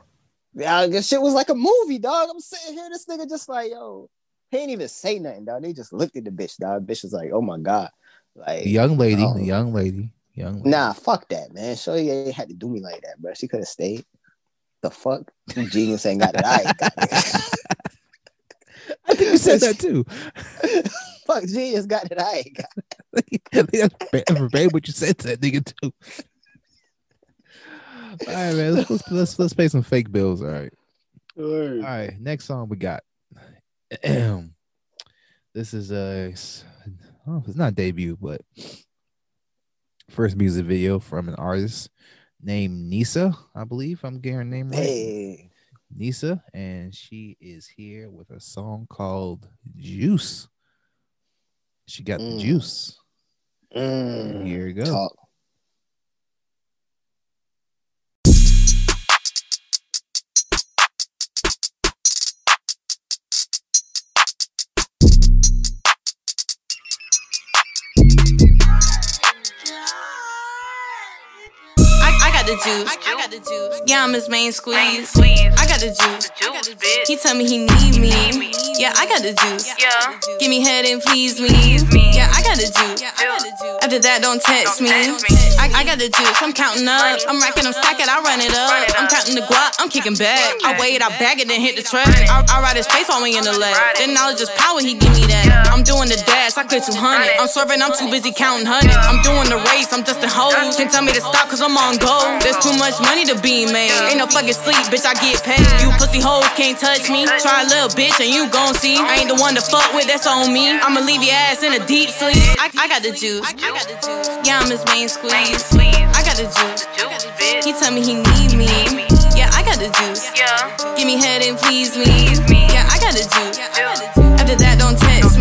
A: Yeah, this shit was like a movie, dog. I'm sitting here, this nigga just like, yo, he ain't even say nothing, dog. They just looked at the bitch, dog. Bitch was like, oh my god, like,
B: The young lady, the young lady, young. Lady.
A: nah, fuck that, man. Shorty ain't had to do me like that, bro. She could have stayed. The fuck, genius ain't got that. I ain't got that.
B: I think you said that too.
A: fuck, genius got it. I ain't got.
B: I think that's verbatim what you said to that nigga too. All right, man. Let's, let's let's let's pay some fake bills. All right. All right. Next song we got. this is uh, a. Oh, it's not debut, but first music video from an artist named Nissa. I believe I'm getting her name right.
A: Hey,
B: Nissa, and she is here with a song called Juice. She got the
A: Mm.
B: juice.
A: mm,
B: Here you go.
A: talk.
C: Got the juice. I, got the juice. Yeah, I'm his main squeeze. I got the juice. He tell me he need me. Yeah, I got the juice.
E: Yeah.
C: Give me head and please me. Yeah, got the juice. After that, don't text me. I, I got the juice. I'm counting up. I'm racking, I'm stacking. I run it up. I'm counting the guap. I'm kicking back. I weigh it, I bag it, then hit the track. I, I ride his face while we in the lab. Then knowledge is power. He give me that. I'm doing the dash. I clear 200. I'm swerving. I'm too busy counting hundreds. I'm doing the race. I'm just a hoe. Can't tell me to stop cause I'm on go. There's too much money to be made. Ain't no fucking sleep, bitch. I get paid. You pussy hoes can't touch me. Try a little bitch and you gon' see. I ain't the one to fuck with. That's on me. I'ma leave your ass in a deep sleep. I, I got the juice. Yeah, I'm his main squeeze. I got the juice. He tell me he need me. Yeah, I got the juice. Give me head and please me. Yeah, I got the juice. After that, don't text.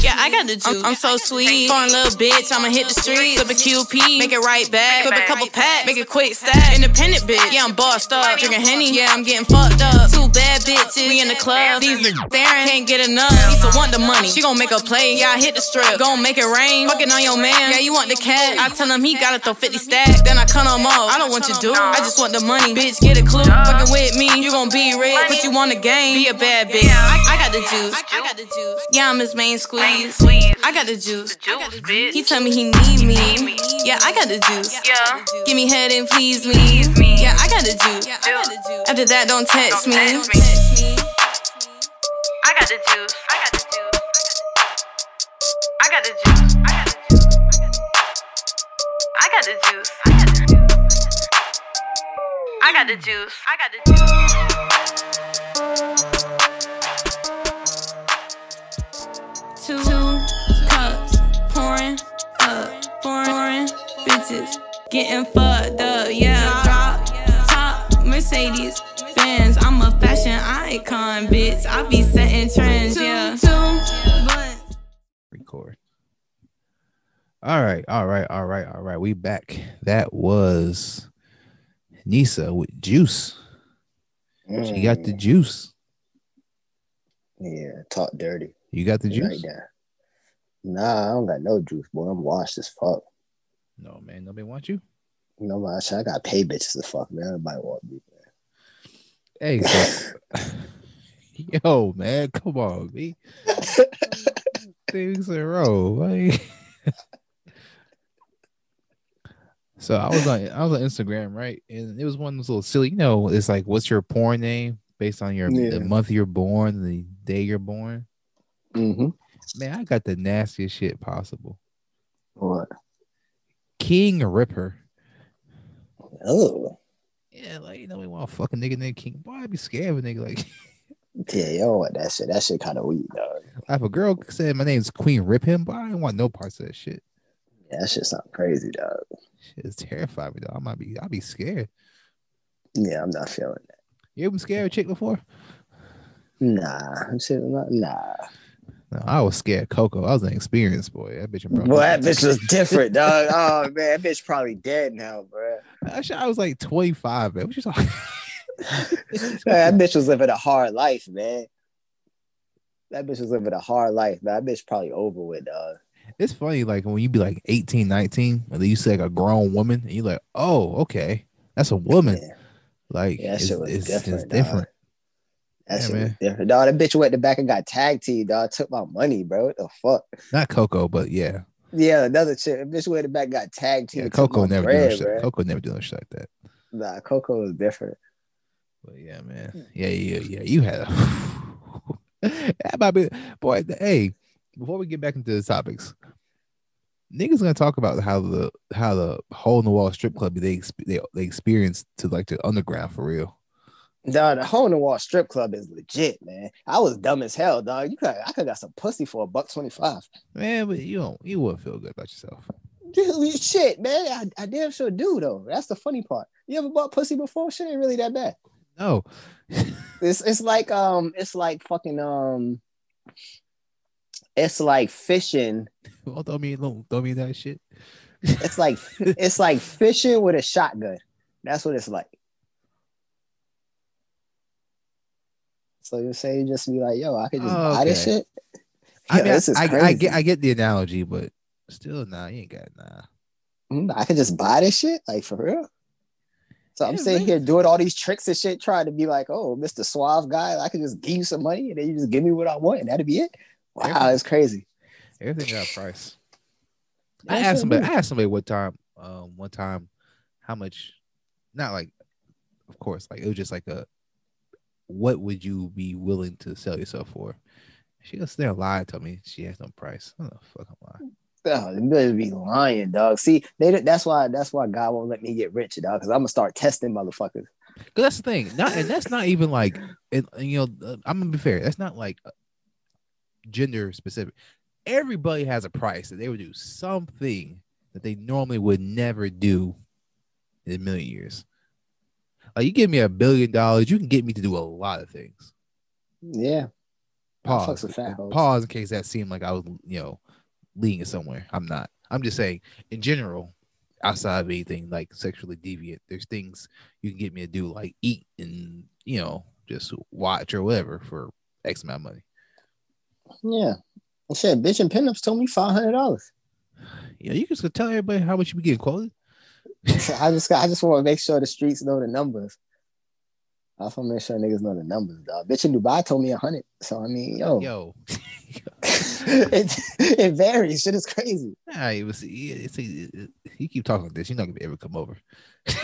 C: Yeah, I got the juice. I'm, I'm so sweet. Foreign little bitch, I'ma hit the streets. Flip a QP, make it right back. Flip a couple packs, make it quick stack. Independent bitch, yeah, I'm bossed up. Drinking Henny, yeah, I'm getting fucked up. Two bad bitches, we in the club. These niggas staring, can't get enough. To want the money, she gon' make a play. Yeah, I hit the strip, gon' make it rain. Fucking on your man, yeah, you want the cat. I tell him he gotta throw 50 stacks, then I cut him off. I don't want your dude, I just want the money. Bitch, get a clue. Fucking with me, you gon' be rich. Put you on the game, be a bad bitch. I, I got the juice. I got the juice. Yeah, I'm his main squeeze. I got the juice. He tell me he need me. Yeah, I got the juice. Give me head and please me. Yeah, I got the juice. After that, don't text me.
E: I got the juice. I got the juice. I got the juice. I got the juice. I got the juice. I got the juice. I got the juice.
C: Two cups pouring up, pouring bitches getting fucked up. Yeah, drop top Mercedes Benz. I'm a fashion icon, bitch. I be setting trends. Yeah, two but
B: record. All right, all right, all right, all right. We back. That was Nissa with juice. She got the
A: Mm,
B: juice.
A: yeah, talk dirty.
B: You got the juice?
A: that. Nah, I don't got no juice, boy. I'm washed as fuck.
B: No, man. Nobody want you.
A: My shit, I got pay bitches as fuck, man. Everybody want me, man.
B: Hey, so, yo, man, come on, me. Things in a row. Like, So I was on I was on Instagram, right? And it was one of those little silly, you know, it's like what's your porn name based on your
A: Yeah.
B: the month you're born, the day you're born.
A: Mm-hmm.
B: Man, I got the nastiest shit possible.
A: What?
B: King Ripper.
A: Oh,
B: Yeah, like you know, we want a fucking nigga named King. Boy, I'd be scared of a nigga like
A: yeah, yo, what that shit? That shit kind of weak, dog.
B: if a girl said my name's Queen Rip him, but I don't want no parts of that shit.
A: Yeah, that shit sound crazy, dog.
B: Shit is terrifying me, though. I might be I'll be scared.
A: Yeah, I'm not feeling that.
B: You ever been scared of a chick before?
A: Nah, I'm not, nah.
B: No, I was scared Coco. I was an experienced boy. That bitch.
A: Boy, that bitch was different, dog. Oh man, that bitch probably dead now, bro.
B: Actually, I was like 25, man. What you talking?
A: that bitch was living a hard life, man. That bitch was living a hard life, man. That bitch probably over with, dog.
B: it's funny, like when you be like 18, 19, and then you see like a grown woman, and you're like, oh, okay, that's a woman.
A: Yeah,
B: Like,
A: yeah
B: it's,
A: shit was
B: it's,
A: different.
B: it's different.
A: Dog. That
B: Yeah, man.
A: different, dog. That bitch went the back and got tagged tag team, dog. Took my money, bro. What the fuck?
B: Not Coco, but yeah.
A: Yeah, another chick. Bitch went the back, and got tag team.
B: Yeah, Coco never
A: bread,
B: shit. Coco never doing shit like that.
A: Nah, Coco was different.
B: But yeah, man. Yeah, yeah, yeah. You had a that might be boy. Hey, before we get back into the topics, niggas gonna talk about how the how the hole in the wall strip club they they they experienced to like the underground for real.
A: Dog, the hole in the wall strip club is legit, man. I was dumb as hell, dog. You could I could got some pussy for a buck twenty five.
B: Man, but you don't you wouldn't feel good about yourself.
A: Dude, shit, man. I, I damn sure do though. That's the funny part. You ever bought pussy before? Shit ain't really that bad.
B: No,
A: It's it's like um it's like fucking um it's like fishing.
B: don't throw me don't mean that shit.
A: It's like it's like fishing with a shotgun. That's what it's like. So you say you just be like, yo, I could just buy this shit.
B: I
A: Yo,
B: mean,
A: this
B: I, I. I get I get the analogy, but still, nah, you ain't got nah.
A: Mm, I could just buy this shit, like for real. So I'm sitting
B: man.
A: here doing all these tricks and shit, trying to be like, oh, Mr. Suave guy, I could just give you some money and then you just give me what I want, and that'd be it. Wow,
B: Everything-
A: it's crazy.
B: Everything got a price. I asked somebody. I asked somebody one time. Um, one time, how much? Not like, of course, like it was just like a. What would you be willing to sell yourself for? She was there lie told me she has no price. Oh fuck, I'm lying.
A: Oh, they better be lying, dog. See, they that's why that's why God won't let me get rich, dog. Because I'm gonna start testing motherfuckers.
B: Cause that's the thing. Not and that's not even like it. You know, uh, I'm gonna be fair. That's not like uh, gender specific. Everybody has a price that they would do something that they normally would never do in a million years. Like you give me a billion dollars, you can get me to do a lot of things.
A: Yeah,
B: Pause.
A: with fat hoes.
B: Pause in case that seemed like I was, you know, leaning somewhere. I'm not. I'm just saying, in general, outside of anything like sexually deviant, there's things you can get me to do, like eat and you know, just watch or whatever for X amount of money.
A: yeah. I said, bitch and pinups told me five hundred dollars.
B: You know, you just tell everybody how much you be getting quoted.
A: I just I just want to make sure the streets know the numbers. I just want to make sure niggas know the numbers, dog. Bitch in Dubai told me a hundred. So I mean, yo,
B: Yo,
A: it, it varies. Shit is crazy.
B: nah, it was. It's, it, it, you keep talking like this, you're not gonna be able to come over.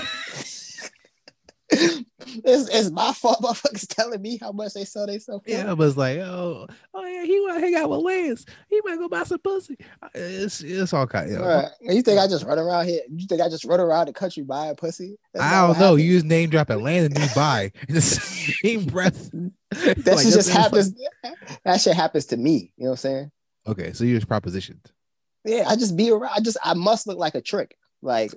A: It's, it's my fault. Motherfuckers telling me how much they sell themselves.
B: Yeah, I was like, oh, oh yeah, he want to hang out with Lance. He might go buy some pussy. It's it's all kind. Of,
A: Right. You think I just run around here? You think I just run around the country buying pussy? That's
B: I don't know.
A: happens.
B: You just name drop Atlanta and Dubai in the same breath.
A: That
B: Like,
A: shit just happens. That shit happens to me. You know what I'm saying?
B: Okay, so you're just propositioned.
A: Yeah, I just be around. I just I must look like a trick. Like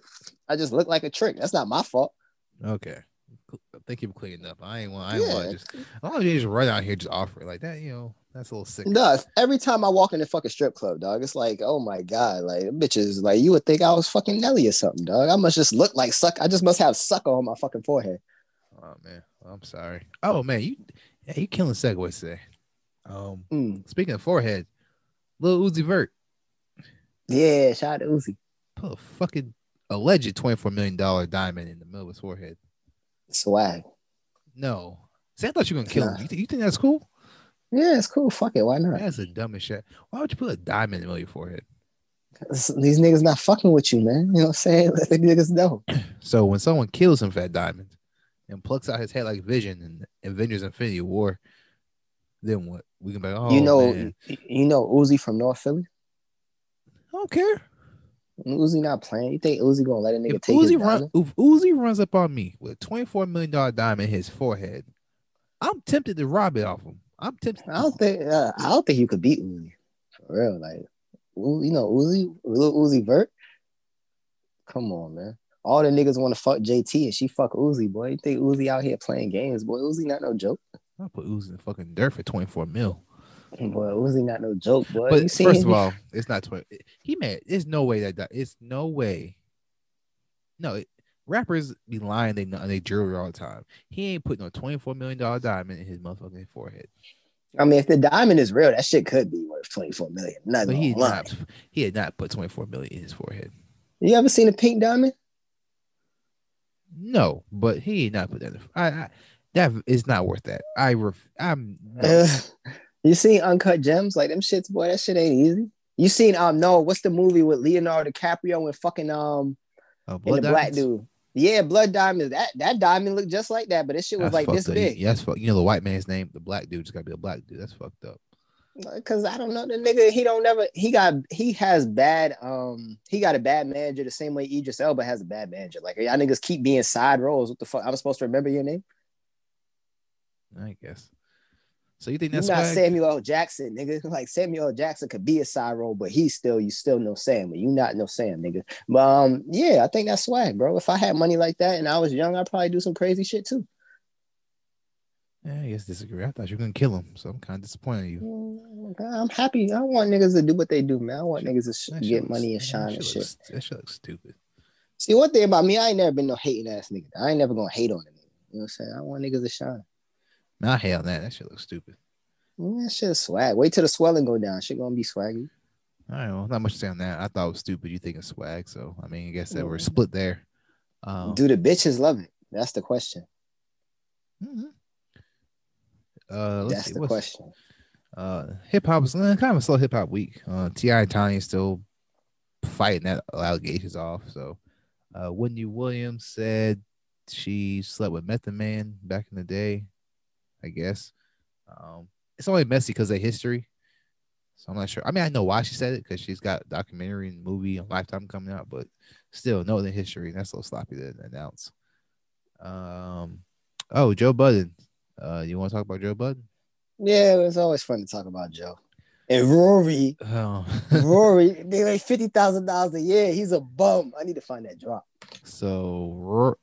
A: I just look like a trick. That's not my fault.
B: Okay. You for cleaning up. I ain't want. I ain't want
A: Yeah.
B: to just. Long as you just run out here, just offer it like that. You know, that's a little sick.
A: No, every time I walk in the fucking strip club, dog, it's like, oh my god, like bitches, like you would think I was fucking Nelly or something, dog. I must just look like suck. I just must have sucker on my fucking forehead.
B: Oh man, I'm sorry. Oh man, you, yeah, you killing segues today. Um,
A: Mm.
B: speaking of forehead, Lil Uzi Vert
A: Yeah, shout out to Uzi.
B: put a fucking alleged twenty four million dollar diamond in the middle of his forehead.
A: Swag.
B: No, see, I thought you were gonna kill him. You, think you think that's cool?
A: Yeah, it's cool. Fuck it. Why not?
B: That's the dumbest shit. Why would you put a diamond in the middle of your forehead?
A: These niggas not fucking with you, man. You know what I'm saying? Let the niggas know.
B: So when someone kills him, for Fat Diamond, and plucks out his head like Vision in Avengers Infinity War, then what? We can be like, oh,
A: you know,
B: man.
A: you know Uzi from North Philly.
B: I don't care.
A: Uzi not playing. You think Uzi gonna let a nigga
B: If
A: take his
B: run, if Uzi runs up on me with a $24 million diamond in his forehead, I'm tempted to rob it off him. I'm tempted.
A: I don't think. Uh, I don't think you could beat Uzi for real. Like, you know, Uzi, Lil Uzi Vert. Come on, man. All the niggas want to fuck JT and she fuck Uzi, boy. You think Uzi out here playing games, boy? Uzi not no joke,
B: I'll put Uzi in the fucking dirt for 24 mil.
A: Boy. Uzi not no joke, boy.
B: But
A: you
B: first
A: him?
B: of all, it's not 20. He made there's no way that that it's no way. No, it, rappers be lying they know they jewelry all the time. He ain't putting a 24 million dollar diamond in his motherfucking forehead.
A: I mean, if the diamond is real, that shit could be worth twenty four million. Not
B: But he had not he had not put 24 million in his forehead.
A: You ever seen a pink diamond?
B: No, but he not put that. In, I, I that is not worth that. I ref, I'm no.
A: You seen Uncut Gems? Like them shits, boy. That shit ain't easy. You seen um no? What's the movie with Leonardo DiCaprio and fucking um
B: Uh,
A: and the black dude? Yeah, blood diamond. That that diamond looked just like that, but this shit was
B: That's
A: like this
B: up.
A: big.
B: Yeah, that's fuck. You know the white man's name, the black dude, just gotta be a black dude. That's fucked up.
A: Cause I don't know the nigga. He don't never. He got. He has bad. Um. He got a bad manager the same way Idris Elba has a bad manager. Like y'all niggas keep being side roles. What the fuck? I'm supposed to remember your name.
B: I guess. So you think that's
A: not
B: swag?
A: Samuel L. Jackson, nigga. Like Samuel L. Jackson could be a side role, but he's still you still know Sam, but you not know Sam, nigga. But um, yeah, I think that's swag, bro. If I had money like that and I was young, I'd probably do some crazy shit too.
B: Yeah, I guess disagree. I thought you were gonna kill him, so I'm kind of disappointed in you.
A: Mm, I'm happy. I want niggas to do what they do, man. I want niggas to sh- get
B: looks-
A: money and shine and
B: shit
A: shit.
B: looks- That shit looks stupid.
A: See, one thing about me, I ain't never been no hating ass nigga. I ain't never gonna hate on a nigga. You know what I'm saying? I want niggas to shine.
B: Man, I hate on that. That shit looks stupid.
A: Mm, that shit is swag. Wait till the swelling go down. Shit gonna be swaggy.
B: All right, well, not know. Not much to say on that. I thought it was stupid. You think it's swag, so I mean, I guess that we're split there. Um,
A: Do the bitches love it? That's the question.
B: mhm. Uh, let's
A: That's
B: see,
A: the question.
B: Uh, hip hop is uh, kind of a slow hip hop week. Uh, T.I. and Tiny is still fighting that allegations off. So, uh, Wendy Williams said she slept with Method Man back in the day. I guess. Um, it's only messy because of history. So I'm not sure. I mean, I know why she said it because she's got a documentary and movie on Lifetime coming out, but still, know the history. That's a little sloppy to announce. Um, oh, Joe Budden. Uh, you want to talk about Joe Budden?
A: Yeah, it's always fun to talk about Joe. And Rory,
B: Oh,
A: Rory, they make fifty thousand dollars a year. He's a bum. I need to find that drop.
B: so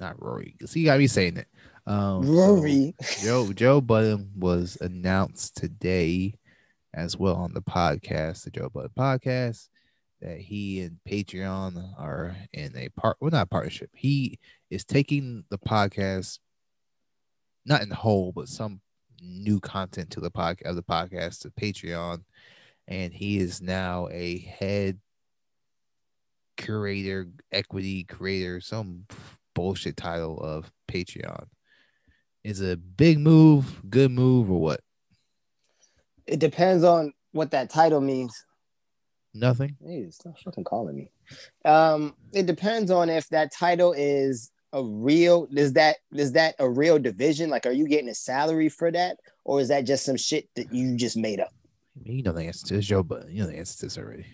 B: not Rory. See, you got me saying it. Um, so
A: Rory.
B: Joe Joe Budden was announced today as well on the podcast, the Joe Budden podcast, that he and Patreon are in a part well not partnership. He is taking the podcast not in the whole, but some new content to the podcast of the podcast to Patreon. And he is now a head curator, equity creator, some bullshit title of Patreon. Is a big move, good move, or what?
A: It depends on what that title means.
B: Nothing.
A: Hey, stop fucking calling me. Um, it depends on if that title is a real. Is that is that a real division? Like, are you getting a salary for that, or is that just some shit that you just made up?
B: You know the answer to this, Joe, but you know the answer to this already.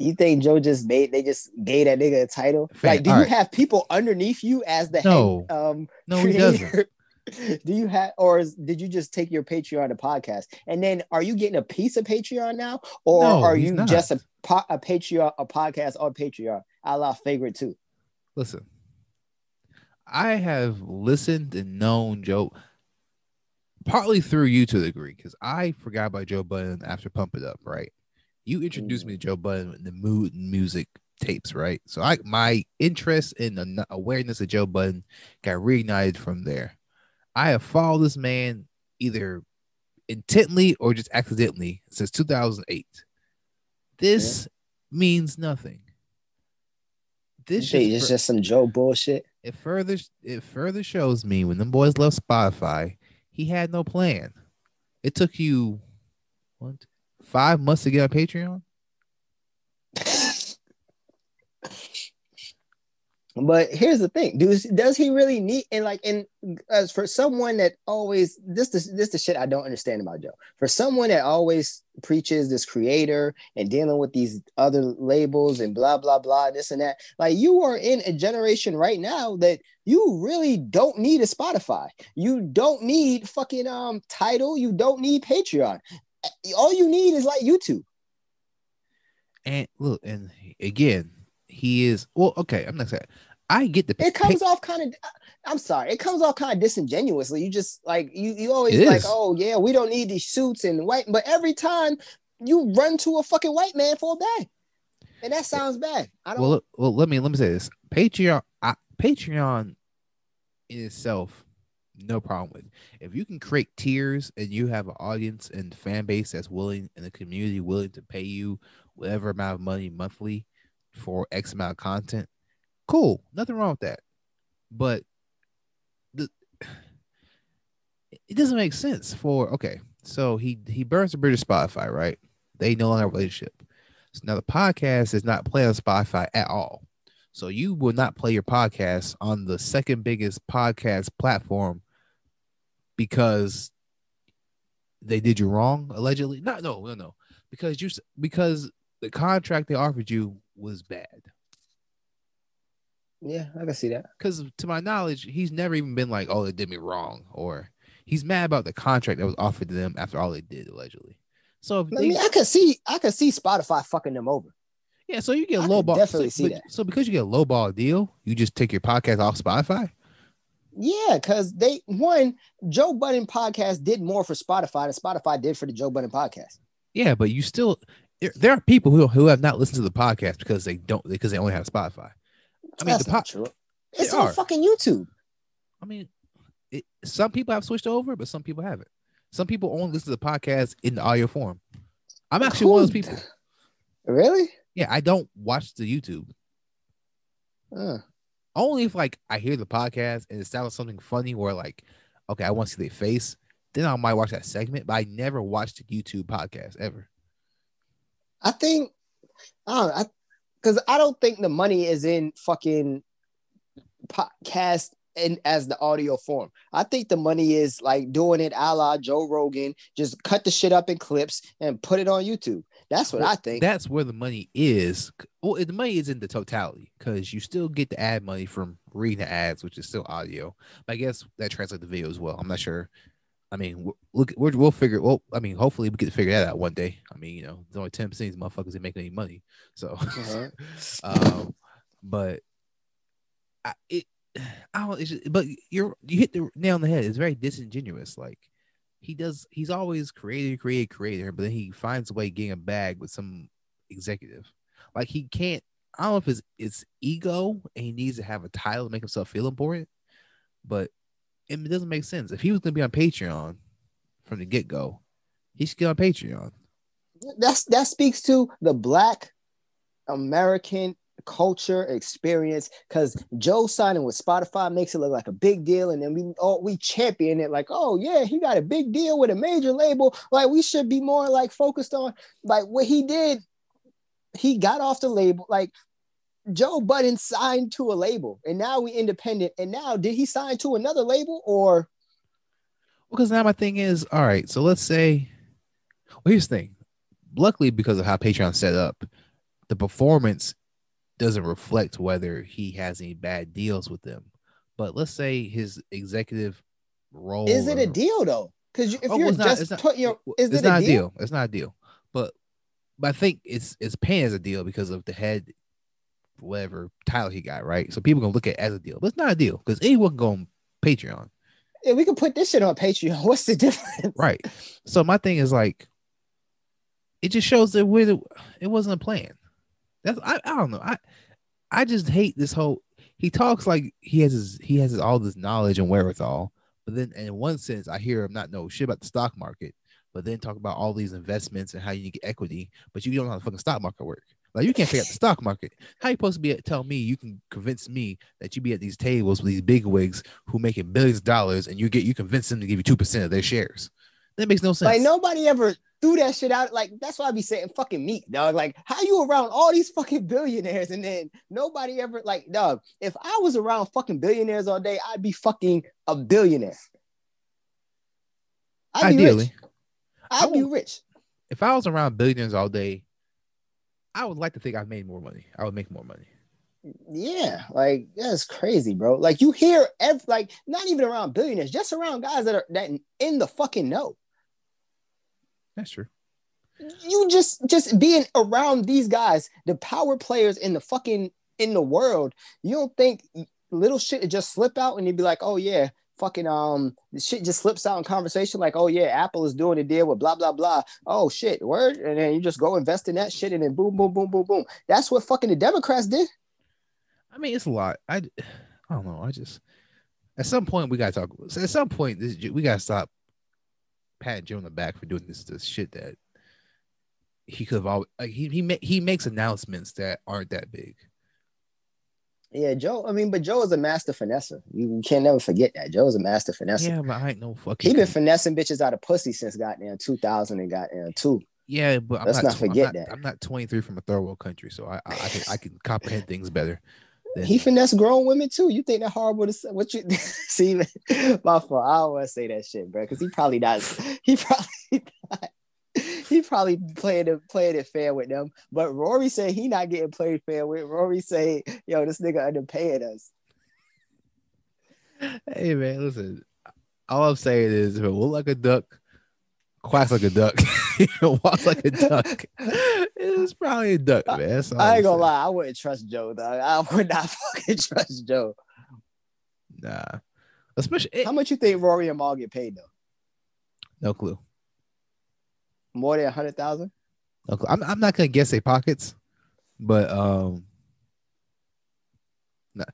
A: You think Joe just made? They just gave that nigga a title.
B: Fam,
A: like, do you
B: alright.
A: have people underneath you as the
B: No.
A: head? Um,
B: No, he doesn't.
A: Do you have, or is, did you just take your Patreon to podcast? And then, are you getting a piece of Patreon now, or
B: No,
A: are you
B: not.
A: just a po- a Patreon a podcast on Patreon? I love favorite too.
B: Listen, I have listened and known Joe partly through you to a degree because I forgot about Joe Budden after Pump It Up, right? You introduced me mm. to Joe Budden in the mood and music tapes, right? So I my interest in the awareness of Joe Budden got reignited from there. I have followed this man either intently or just accidentally since 2008. This means nothing. This
A: Shit,
B: just
A: just some Joe bullshit.
B: it further it further shows me when them boys left Spotify, he had no plan. It took you what five months to get on Patreon.
A: But here's the thing, does does he really need and like and as for someone that always this this this the shit I don't understand about Joe. For someone that always preaches this creator and dealing with these other labels and blah blah blah this and that, like you are in a generation right now that you really don't need a Spotify. You don't need fucking um title. You don't need Patreon. All you need is like YouTube.
B: And look, and again, he is well. Okay, I'm not saying I get the.
A: It comes off kind of. I'm sorry. It comes off kind of disingenuously. You just like you. You always
B: It
A: like,
B: is.
A: oh yeah, we don't need these suits and white. But every time you run to a fucking white man for a bag, and that sounds bad. I don't.
B: well, well, let me let me say this. Patreon, I, Patreon in itself, no problem with. If you can create tiers and you have an audience and fan base that's willing and a community willing to pay you whatever amount of money monthly for X amount of content, cool, nothing wrong with that. But the it doesn't make sense for okay. So he he burns the bridge Spotify, right? They no longer relationship. So now the podcast is not playing on Spotify at all. So you will not play your podcast on the second biggest podcast platform because they did you wrong allegedly. No, no, no, no. Because you because the contract they offered you was bad.
A: yeah, I can see that.
B: Because to my knowledge, he's never even been like, "Oh, they did me wrong," or he's mad about the contract that was offered to them after all they did allegedly. So if
A: I
B: they,
A: mean, I could see, I could see Spotify fucking them over.
B: yeah, so you get a
A: I
B: low ball.
A: definitely
B: so,
A: see
B: but-
A: that.
B: So because you get a low ball deal, you just take your podcast off Spotify.
A: Yeah, because they one Joe Budden podcast did more for Spotify than Spotify did for the Joe Budden podcast.
B: Yeah, but you still there, are people who who have not listened to the podcast because they don't because they only have Spotify. I mean,
A: That's
B: the
A: not true. It's on
B: are.
A: fucking YouTube.
B: I mean, it, some people have switched over, but some people haven't. Some people only listen to the podcast in the audio form. I'm actually one of those people.
A: Really?
B: Yeah, I don't watch the YouTube
A: Uh,
B: only if like I hear the podcast and it sounds something funny or like, okay, I want to see their face. Then I might watch that segment, but I never watched the YouTube podcast ever.
A: I think I don't know, because I, don't think the money is in fucking podcast in as the audio form. I think the money is like doing it a la Joe Rogan, just cut the shit up in clips and put it on YouTube. That's what I think.
B: That's where the money is. Well, the money is in the totality because you still get the ad money from reading the ads, which is still audio. But I guess that translates to video as well. I'm not sure. I mean, look, we're, we'll figure. Well, I mean, hopefully we get to figure that out one day. I mean, you know, there's only ten percent of these motherfuckers that make any money. So,
A: Uh-huh.
B: um, but I, it, I don't. Just, but you're you hit the nail on the head. It's very disingenuous. Like he does. He's always creator, creator, creator, but then he finds a way getting a bag with some executive. Like he can't. I don't know if it's it's ego and he needs to have a title to make himself feel important, but it doesn't make sense. If he was going to be on Patreon from the get go, he should get on Patreon.
A: that's that speaks to the black American culture experience because Joe signing with Spotify makes it look like a big deal, and then we oh we champion it like oh yeah he got a big deal with a major label like we should be more like focused on like what he did he got off the label like Joe Budden signed to a label and now we independent and now did he sign to another label or
B: Because now my thing is, all right, so let's say, well, here's the thing. Luckily, because of how Patreon set up, the performance doesn't reflect whether he has any bad deals with them. But let's say his executive role
A: is it a deal though because if
B: Oh,
A: you're
B: it's not-
A: just
B: not-
A: putting your
B: well,
A: is
B: it's
A: it a
B: not
A: deal?
B: It's not a deal. But but I think it's it's paying as a deal because of the head whatever title he got, right? So people gonna look at it as a deal, but it's not a deal because anyone can go on Patreon.
A: Yeah, we can put this shit on Patreon. What's the difference?
B: Right. So my thing is like, it just shows that with it, it wasn't a plan. That's I, I don't know. I I just hate this whole. He talks like he has his he has his, all this knowledge and wherewithal, but then in one sense I hear him not know shit about the stock market, but then talk about all these investments and how you get equity, but you don't know how the fucking stock market work. Like you can't figure out the stock market. How you supposed to be at, tell me you can convince me that you be at these tables with these big wigs who making billions of dollars and you get you convince them to give you two percent of their shares? That makes no sense.
A: Like nobody ever threw that shit out. Like that's why I be saying fucking meat, dog. Like how you around all these fucking billionaires and then nobody ever like, dog. If I was around fucking billionaires all day, I'd be fucking a billionaire. I'd be
B: Ideally,
A: rich. I'd
B: I
A: be rich.
B: if I was around billionaires all day, I would like to think I made more money. I would make more money.
A: Yeah, like that's crazy, bro. Like you hear every like not even around billionaires, just around guys that are that in the fucking know.
B: That's true.
A: you just just being around these guys, the power players in the fucking in the world, you don't think little shit just slip out and you'd be like, oh yeah, fucking um the shit just slips out in conversation, like, oh yeah, Apple is doing a deal with blah blah blah. Oh shit, word, and then you just go invest in that shit and then boom, boom, boom, boom, boom. That's what fucking the Democrats did.
B: I mean, it's a lot. I, I don't know. I just at some point we gotta talk. At some point, this we gotta stop patting Joe on the back for doing this this shit that he could have always like he he ma- he makes announcements that aren't that big.
A: Yeah, Joe. I mean, but Joe is a master finesser. You, can't never forget that. Joe is a master finesser.
B: Yeah, but I ain't no fucking.
A: He been finessing bitches out of pussy since goddamn 2000 and goddamn two.
B: yeah, but I'm
A: Let's
B: not,
A: not forget
B: I'm not,
A: that.
B: I'm not 23 from a third world country, so I I, I can I can comprehend things better.
A: He finesse grown women too. You think that horrible to say? What you see? My fault. I don't want to say that shit, bro, because he probably not. He probably not. He probably playing it playing it fair with them. But Rory said he not getting played fair with. Rory say, "Yo, this nigga underpaying us."
B: Hey man, listen. All I'm saying is, if it look like a duck, quacks like a duck, walks like a duck, it's probably a duck, man.
A: I ain't gonna
B: saying.
A: lie. I wouldn't trust Joe, though. I would not fucking trust Joe.
B: Nah, especially eh,
A: How much you think Rory and Mal get paid though?
B: no clue.
A: More than a hundred thousand?
B: No clue. I'm I'm not gonna guess their pockets, but um, nah,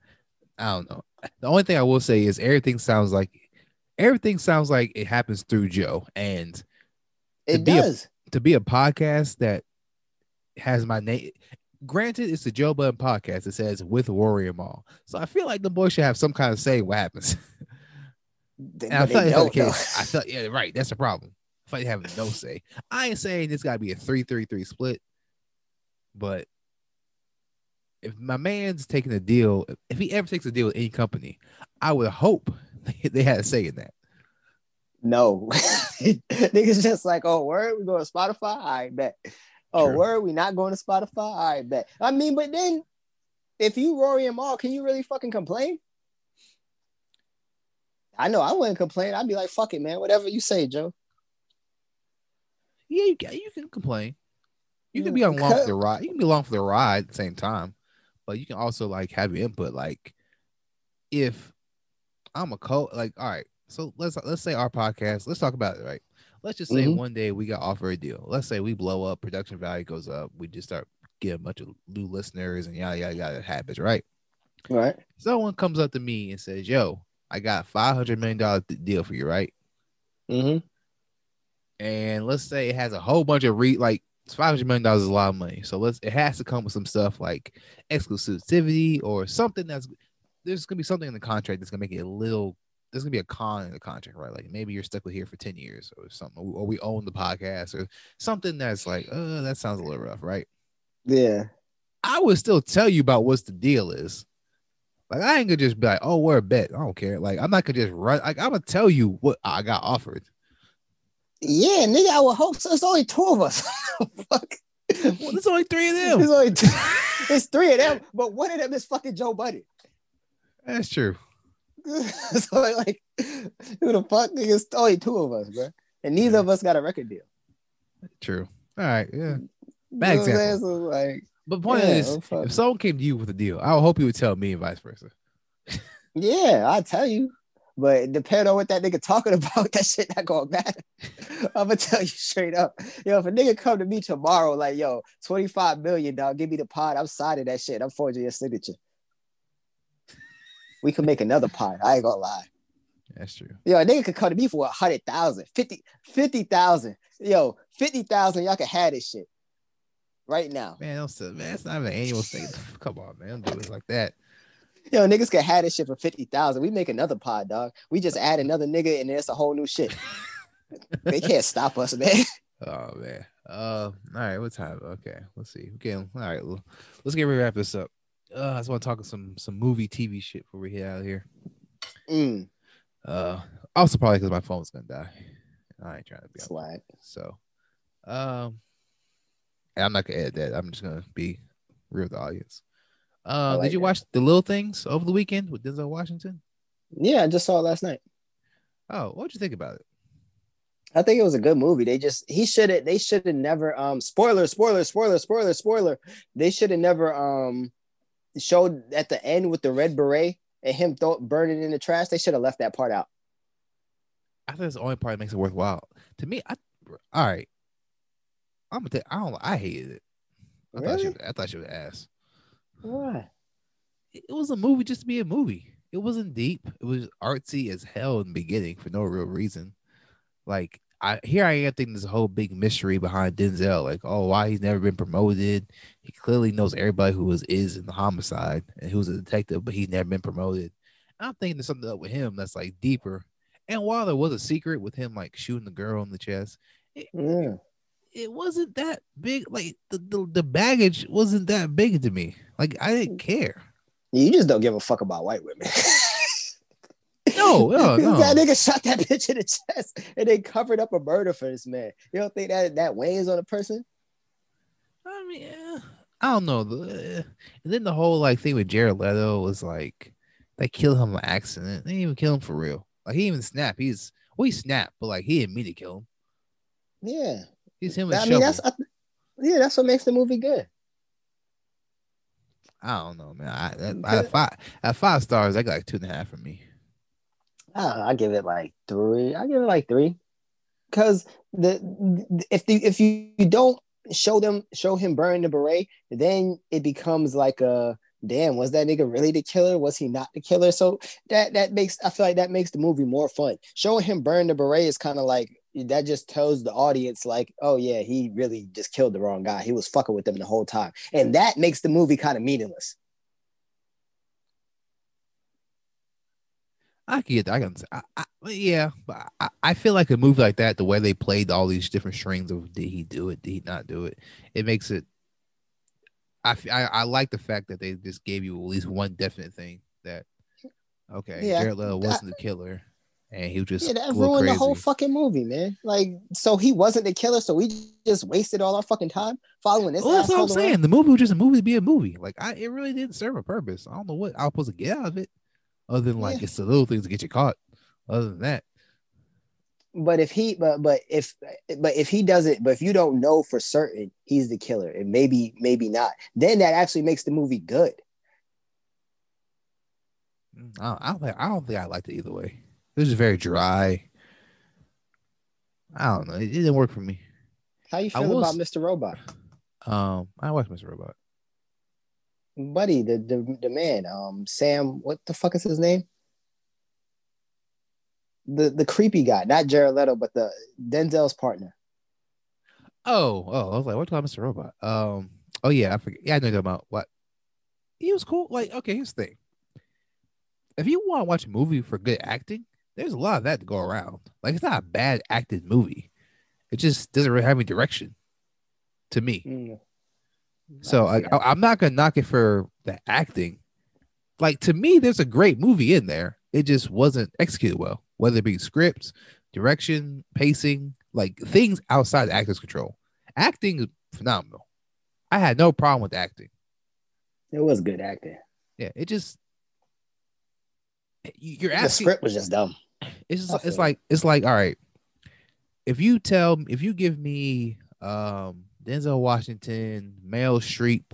B: I don't know. The only thing I will say is everything sounds like everything sounds like it happens through Joe, and
A: It
B: be a-
A: does.
B: to be a podcast that has my name. Granted, it's the Joe Budden podcast. It says with Warrior Mall, so I feel like the boy should have some kind of say what happens.
A: They-
B: And I
A: they
B: like that's the case. I felt yeah, right. That's the problem. I feel like having no say. I ain't saying this gotta be a three-three-three split, but if my man's taking a deal, if he ever takes a deal with any company, I would hope they had a say in that.
A: No. Niggas just like, oh, word, we going to Spotify? I bet. Oh,
B: True.
A: are we not going to Spotify? I bet. I mean, but then if you Rory and Mal, can you really fucking complain? I know I wouldn't complain. I'd be like, fuck it, man. Whatever you say, Joe.
B: Yeah, you can, you can complain. You can
A: Mm,
B: be on along for the ride. You can be along for the ride at the same time, but you can also like have your input. Like, if I'm a co, like, all right, so let's let's say our podcast. Let's talk about it, right? Let's just say
A: Mhm.
B: one day we got offered a deal. Let's say we blow up, production value goes up, we just start getting a bunch of new listeners and yada yada yada happens, right?
A: Right.
B: Someone comes up to me and says, "Yo, I got five hundred million dollar deal for you, right?"
A: Mm-hmm.
B: and let's say it has a whole bunch of re like five hundred million dollars is a lot of money. So let's it has to come with some stuff like exclusivity or something that's there's gonna be something in the contract that's gonna make it a little there's gonna be a con in the contract, right? Like maybe you're stuck with here for 10 years or something, or we own the podcast or something that's like, uh, that sounds a little rough, right?
A: Yeah.
B: I would still tell you about what's the deal is. Like I ain't gonna just be like, oh, we're a bet. I don't care. Like I'm not gonna just run. Like I'm gonna tell you what I got offered.
A: Yeah, nigga, I would hope so. It's only two of us. Fuck.
B: Well, there's only three of
A: It's
B: them.
A: only two. it's three of them, but one of them is fucking Joe Budden.
B: That's true.
A: so like, who the fuck? It's only two of us, bro. And neither of us got a record deal.
B: True. All right. Yeah.
A: You
B: Bad
A: know saying?
B: example.
A: So, like,
B: But the point
A: Yeah,
B: is,
A: oh,
B: if someone came to you with a deal, I would hope you would tell me and vice versa.
A: yeah, I tell you. But depending on what that nigga talking about, that shit not gonna matter. I'm gonna tell you straight up. Yo, if a nigga come to me tomorrow, like, yo, 25 million, dog, give me the pod. I'm signing that shit. I'm forging your signature. We can make another pot. I ain't gonna lie.
B: That's true.
A: Yo, a nigga could come to me for a hundred thousand, fifty, fifty thousand. Yo, fifty thousand, y'all can have this shit right now.
B: Man, that's man, that's not an annual thing. Come on, man. Don't do it like that.
A: Yo, niggas can have this shit for fifty thousand. We make another pod, dog. We just add another nigga, and it's a whole new shit. They can't stop us, man.
B: Oh man. Uh, all right. What time? Okay, let's see. Okay, all right. Let's get ready wrap this up. Uh, I just want to talk some some movie TV shit before we get out of here.
A: Mm,
B: Uh, also probably because my phone's gonna die. I ain't trying to be on
A: swag.
B: So, um, I'm not gonna edit that. I'm just gonna be real with the audience. Uh,
A: like
B: did you
A: that.
B: watch the little things over the weekend with Denzel Washington?
A: Yeah, I just saw it last night.
B: Oh, what'd you think about it?
A: I think it was a good movie. They just he should have they should have never um spoiler spoiler spoiler spoiler spoiler. They should have never um showed at the end with the red beret and him th- burning in the trash. They should have left that part out.
B: I think it's the only part that makes it worthwhile. To me, I all right. I'm gonna tell I don't I hated it. I thought she
A: Really?
B: was, I thought she was ass.
A: Why?
B: It it was a movie just to be a movie. It wasn't deep. It was artsy as hell in the beginning for no real reason. Like I here I am thinking there's a whole big mystery behind Denzel. Like, oh, why he's never been promoted. He clearly knows everybody who was is in the homicide and who's a detective, but he's never been promoted. I'm thinking there's something up with him that's like deeper. And while there was a secret with him like shooting the girl in the chest,
A: Yeah.
B: it wasn't that big. Like the, the, the baggage wasn't that big to me. Like I didn't mm. care.
A: You just don't give a fuck about white women.
B: No, no, no.
A: that nigga shot that bitch in the chest and they covered up a murder for this man. You don't think that that weighs on a person?
B: I mean, eh, I don't know. And then the whole like thing with Jared Leto was like they killed him by accident. They didn't even kill him for real. Like he even snapped. He's well, he snapped, but like he didn't mean to kill him.
A: Yeah.
B: He's him
A: I
B: shovel.
A: mean, that's I, yeah, that's what makes the movie good.
B: I don't know, man. I, that, of five, at five stars, I got like two and a half from me.
A: I, I give it like three. I give it like three, because the if the if you, you don't show them show him burning the beret, then it becomes like a damn. Was that nigga really the killer? Was he not the killer? So that that makes I feel like that makes the movie more fun. Showing him burn the beret is kind of like that just tells the audience like, oh yeah, he really just killed the wrong guy. He was fucking with them the whole time, and that makes the movie kind of meaningless.
B: I can get that. I can, I, I, yeah, but I, I feel like a movie like that, the way they played all these different strings of did he do it, did he not do it, it makes it. I, I, I like the fact that they just gave you at least one definite thing that, okay,
A: Yeah,
B: Jared Leto wasn't the killer, and he was just
A: Yeah, that ruined
B: crazy.
A: the whole fucking movie, man. Like, so he wasn't the killer, so we just wasted all our fucking time following this.
B: well, that's what I'm
A: asshole around?
B: saying. The movie was just a movie to be a movie. Like I, it really didn't serve a purpose. I don't know what I was supposed to get out of it, other than like
A: Yeah.
B: it's the little things to get you caught. Other than that,
A: But if he, but but if, but if he doesn't, but if you don't know for certain he's the killer, and maybe maybe not, then that actually makes the movie good.
B: Mm, I don't, think I don't think I liked it either way. It was very dry. I don't know. It, it didn't work for me.
A: How you feel
B: was-
A: about Mr. Robot,
B: Um, I watched Mr. Robot.
A: Buddy? The the the man, um, Sam. What the fuck is his name? The the creepy guy, not Jared Leto, but the Denzel's partner.
B: Oh, oh, I was like, what about Mr. Robot? Um, oh yeah, I forget. Yeah, I know you're about what. He was cool. Like, okay, here's the thing. If you want to watch a movie for good acting, there's a lot of that to go around. Like, it's not a bad acted movie. It just doesn't really have any direction, to me.
A: Mm.
B: So
A: I
B: I,
A: can see that.
B: I, I'm not gonna knock it for the acting. Like to me, there's a great movie in there. It just wasn't executed well, whether it be scripts, direction, pacing, like things outside the actor's control. Acting is phenomenal. I had no problem with acting.
A: It was good acting.
B: Yeah, it just you- you're
A: The script was just dumb.
B: It's just, it's like it's like all right. If you tell if you give me um Denzel Washington, Meryl Streep,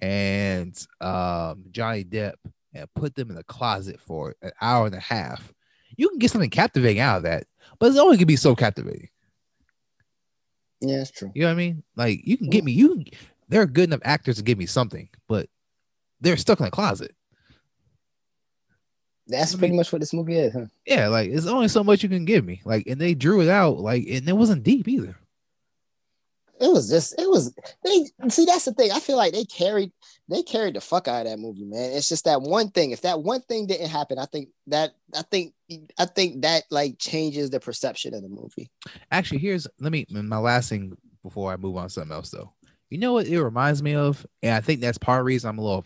B: and um Johnny Depp and put them in a closet for an hour and a half, you can get something captivating out of that. But it's only gonna be so captivating.
A: Yeah, that's true.
B: You know what I mean? Like you can get me you they're good enough actors to give me something, but they're stuck in a closet.
A: That's pretty much what this movie is, huh?
B: Yeah, like it's only so much you can give me. Like, and they drew it out, like, and it wasn't deep either.
A: It was just it was they see that's the thing. I feel like they carried they carried the fuck out of that movie, man. It's just that one thing. If that one thing didn't happen, I think that I think I think that like changes the perception of the movie.
B: Actually, here's let me my last thing before I move on to something else though. You know what it reminds me of, and I think that's part of the reason I'm a little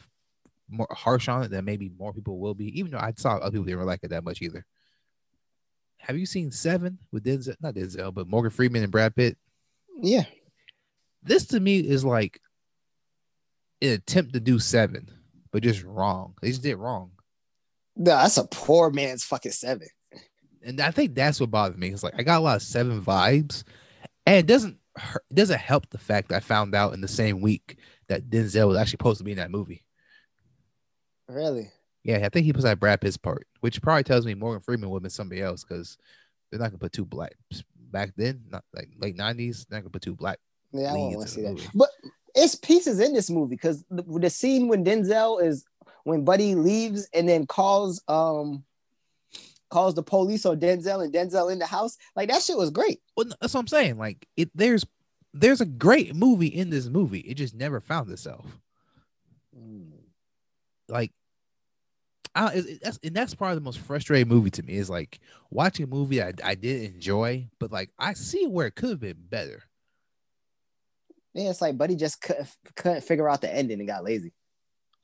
B: more harsh on it than maybe more people will be, even though I saw other people didn't like it that much either. Have you seen Seven with Denzel? Not Denzel, but Morgan Freeman and Brad Pitt.
A: Yeah.
B: This to me is like an attempt to do Seven, but just wrong. They just did wrong.
A: No, that's a poor man's fucking seven.
B: and I think that's what bothered me. It's like I got a lot of seven vibes, and it doesn't hurt, it doesn't help the fact that I found out in the same week that Denzel was actually supposed to be in that movie.
A: Really?
B: Yeah, I think he was at Brad Pitt's part, which probably tells me Morgan Freeman would have been somebody else because they're not gonna put two black back then, not like late nineties. They're not gonna put two black.
A: Yeah, I
B: leads
A: want to see that.
B: movie.
A: But it's pieces in this movie because the, the scene when Denzel is when Buddy leaves and then calls um calls the police on Denzel and Denzel in the house, like that shit was great.
B: Well, that's what I'm saying. Like it, there's there's a great movie in this movie. It just never found itself. like I, it- that's and that's probably the most frustrating movie to me is like watching a movie I, I did enjoy, but like I see where it could have been better.
A: Yeah, it's like Buddy just couldn't, couldn't figure out the ending and got lazy.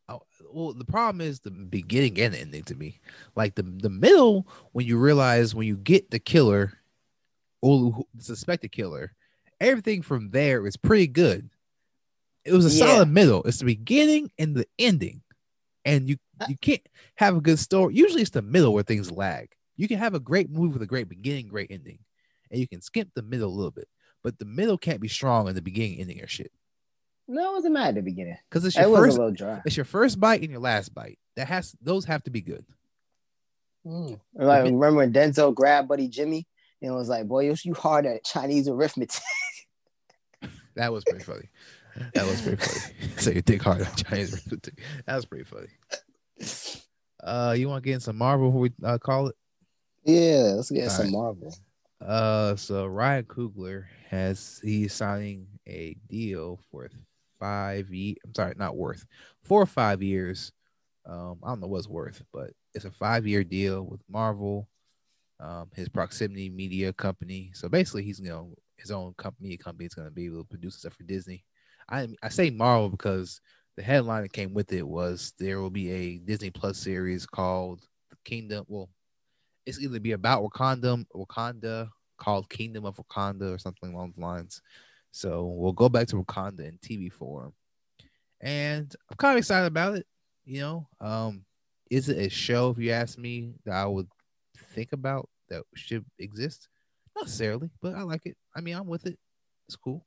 B: Oh, well, the problem is the beginning and the ending to me. Like the the middle, when you realize when you get the killer or suspected killer, everything from there is pretty good. It was a
A: Yeah.
B: solid middle. It's the beginning and the ending, and you you can't have a good story. Usually, it's the middle where things lag. You can have a great movie with a great beginning, great ending, and you can skip the middle a little bit. But the middle can't be strong in the beginning, ending, or shit.
A: No, it wasn't mad at the beginning.
B: Because it's
A: It
B: your
A: was
B: first
A: a little dry.
B: it's your first bite and your last bite. That has those have to be good.
A: Mm. Like remember when Denzel grabbed Buddy Jimmy and was like, "Boy, you you hard at Chinese arithmetic."
B: That was pretty funny. That was pretty funny. so you think hard on Chinese arithmetic. That was pretty funny. Uh, you want to get in some Marvel? Before we uh, call it.
A: yeah, let's get
B: All
A: some
B: right.
A: Marvel.
B: Uh, so Ryan Coogler has he's signing a deal for five. Ye- I'm sorry, not worth four or five years. Um, I don't know what's worth, but it's a five year deal with Marvel, um, his proximity media company. So basically, he's you know his own company. A Company is going to be able to produce stuff for Disney. I I say Marvel because the headline that came with it was there will be a Disney Plus series called Kingdom. Well, it's either be about Wakanda, Wakanda called Kingdom of Wakanda or something along the lines. So we'll go back to Wakanda in TV form, and I'm kind of excited about it. You know, um, is it a show? If you ask me, that I would think about that should exist, not necessarily, but I like it. I mean, I'm with it. It's cool.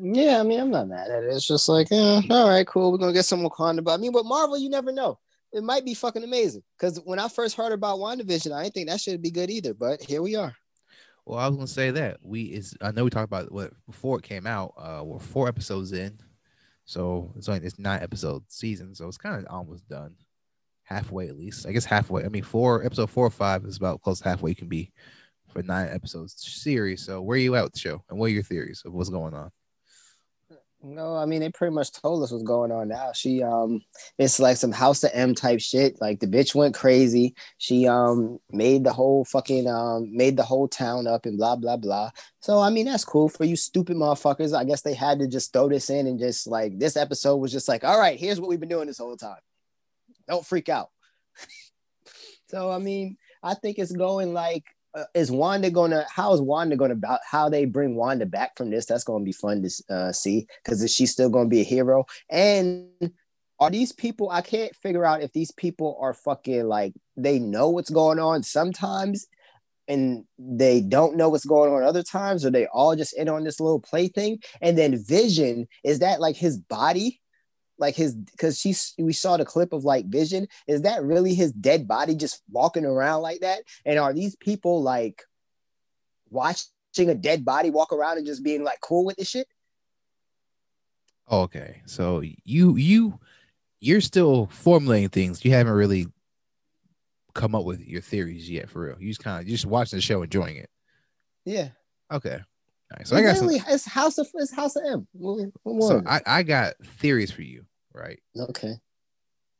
A: Yeah, I mean, I'm not mad at it. It's just like, yeah, all right, cool. We're gonna get some Wakanda, but I mean, with Marvel, you never know. It might be fucking amazing. Because when I first heard about WandaVision, I didn't think that should be good either. But here we are.
B: Well, I was gonna say that we is I know we talked about what before it came out. Uh, we're four episodes in, so it's only this nine episode season, so it's kind of almost done, halfway at least. I guess halfway. I mean, four episode four or five is about close halfway you can be for nine episodes series. So where are you at with the show, and what are your theories of what's going on?
A: No, I mean they pretty much told us what's going on now. She um it's like some house of M type shit. Like the bitch went crazy. She um made the whole fucking um made the whole town up and blah blah blah. So I mean that's cool for you stupid motherfuckers. I guess they had to just throw this in and just like this episode was just like, all right, here's what we've been doing this whole time. Don't freak out. so I mean, I think it's going like is Wanda gonna? How is Wanda gonna about how they bring Wanda back from this? That's gonna be fun to uh, see because is she still gonna be a hero? And are these people? I can't figure out if these people are fucking like they know what's going on sometimes, and they don't know what's going on other times, or they all just in on this little play thing. And then Vision is that like his body? Like his, because she, we saw the clip of like Vision. Is that really his dead body just walking around like that? And are these people like watching a dead body walk around and just being like cool with this shit?
B: Okay, so you you you're still formulating things. You haven't really come up with your theories yet, for real. You just kind of just watching the show, enjoying it.
A: Yeah.
B: Okay. All right, so I got some,
A: it's House of it's House of M. What- what
B: so
A: is?
B: I, I got theories for you, right?
A: okay.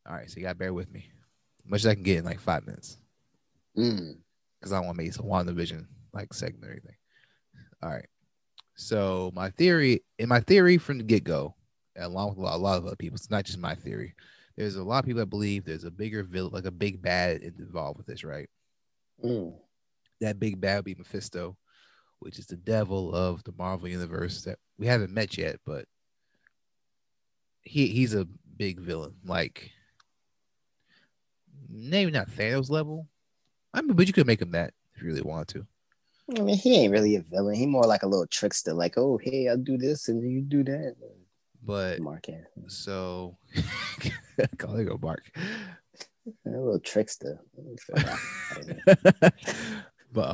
B: All right, so you gotta bear with me. Much as I can get in like five minutes.
A: Mm.
B: because I don't want to make some WandaVision like segment or anything. All right. So my theory, in my theory from the get go, along with a lot, a lot of other people, it's not just my theory. There's a lot of people that believe there's a bigger villain, like a big bad involved with this, right?
A: Mm.
B: That big bad would be Mephisto, which is the devil of the Marvel universe that we haven't met yet, but he he's a big villain, like maybe not Thanos level. I mean, but you could make him that if you really want to.
A: I mean, he ain't really a villain. He more like a little trickster. Like, oh, hey, I'll do this and you do that.
B: But
A: Mark Anthony,
B: so call it go Mark.
A: a little trickster.
B: but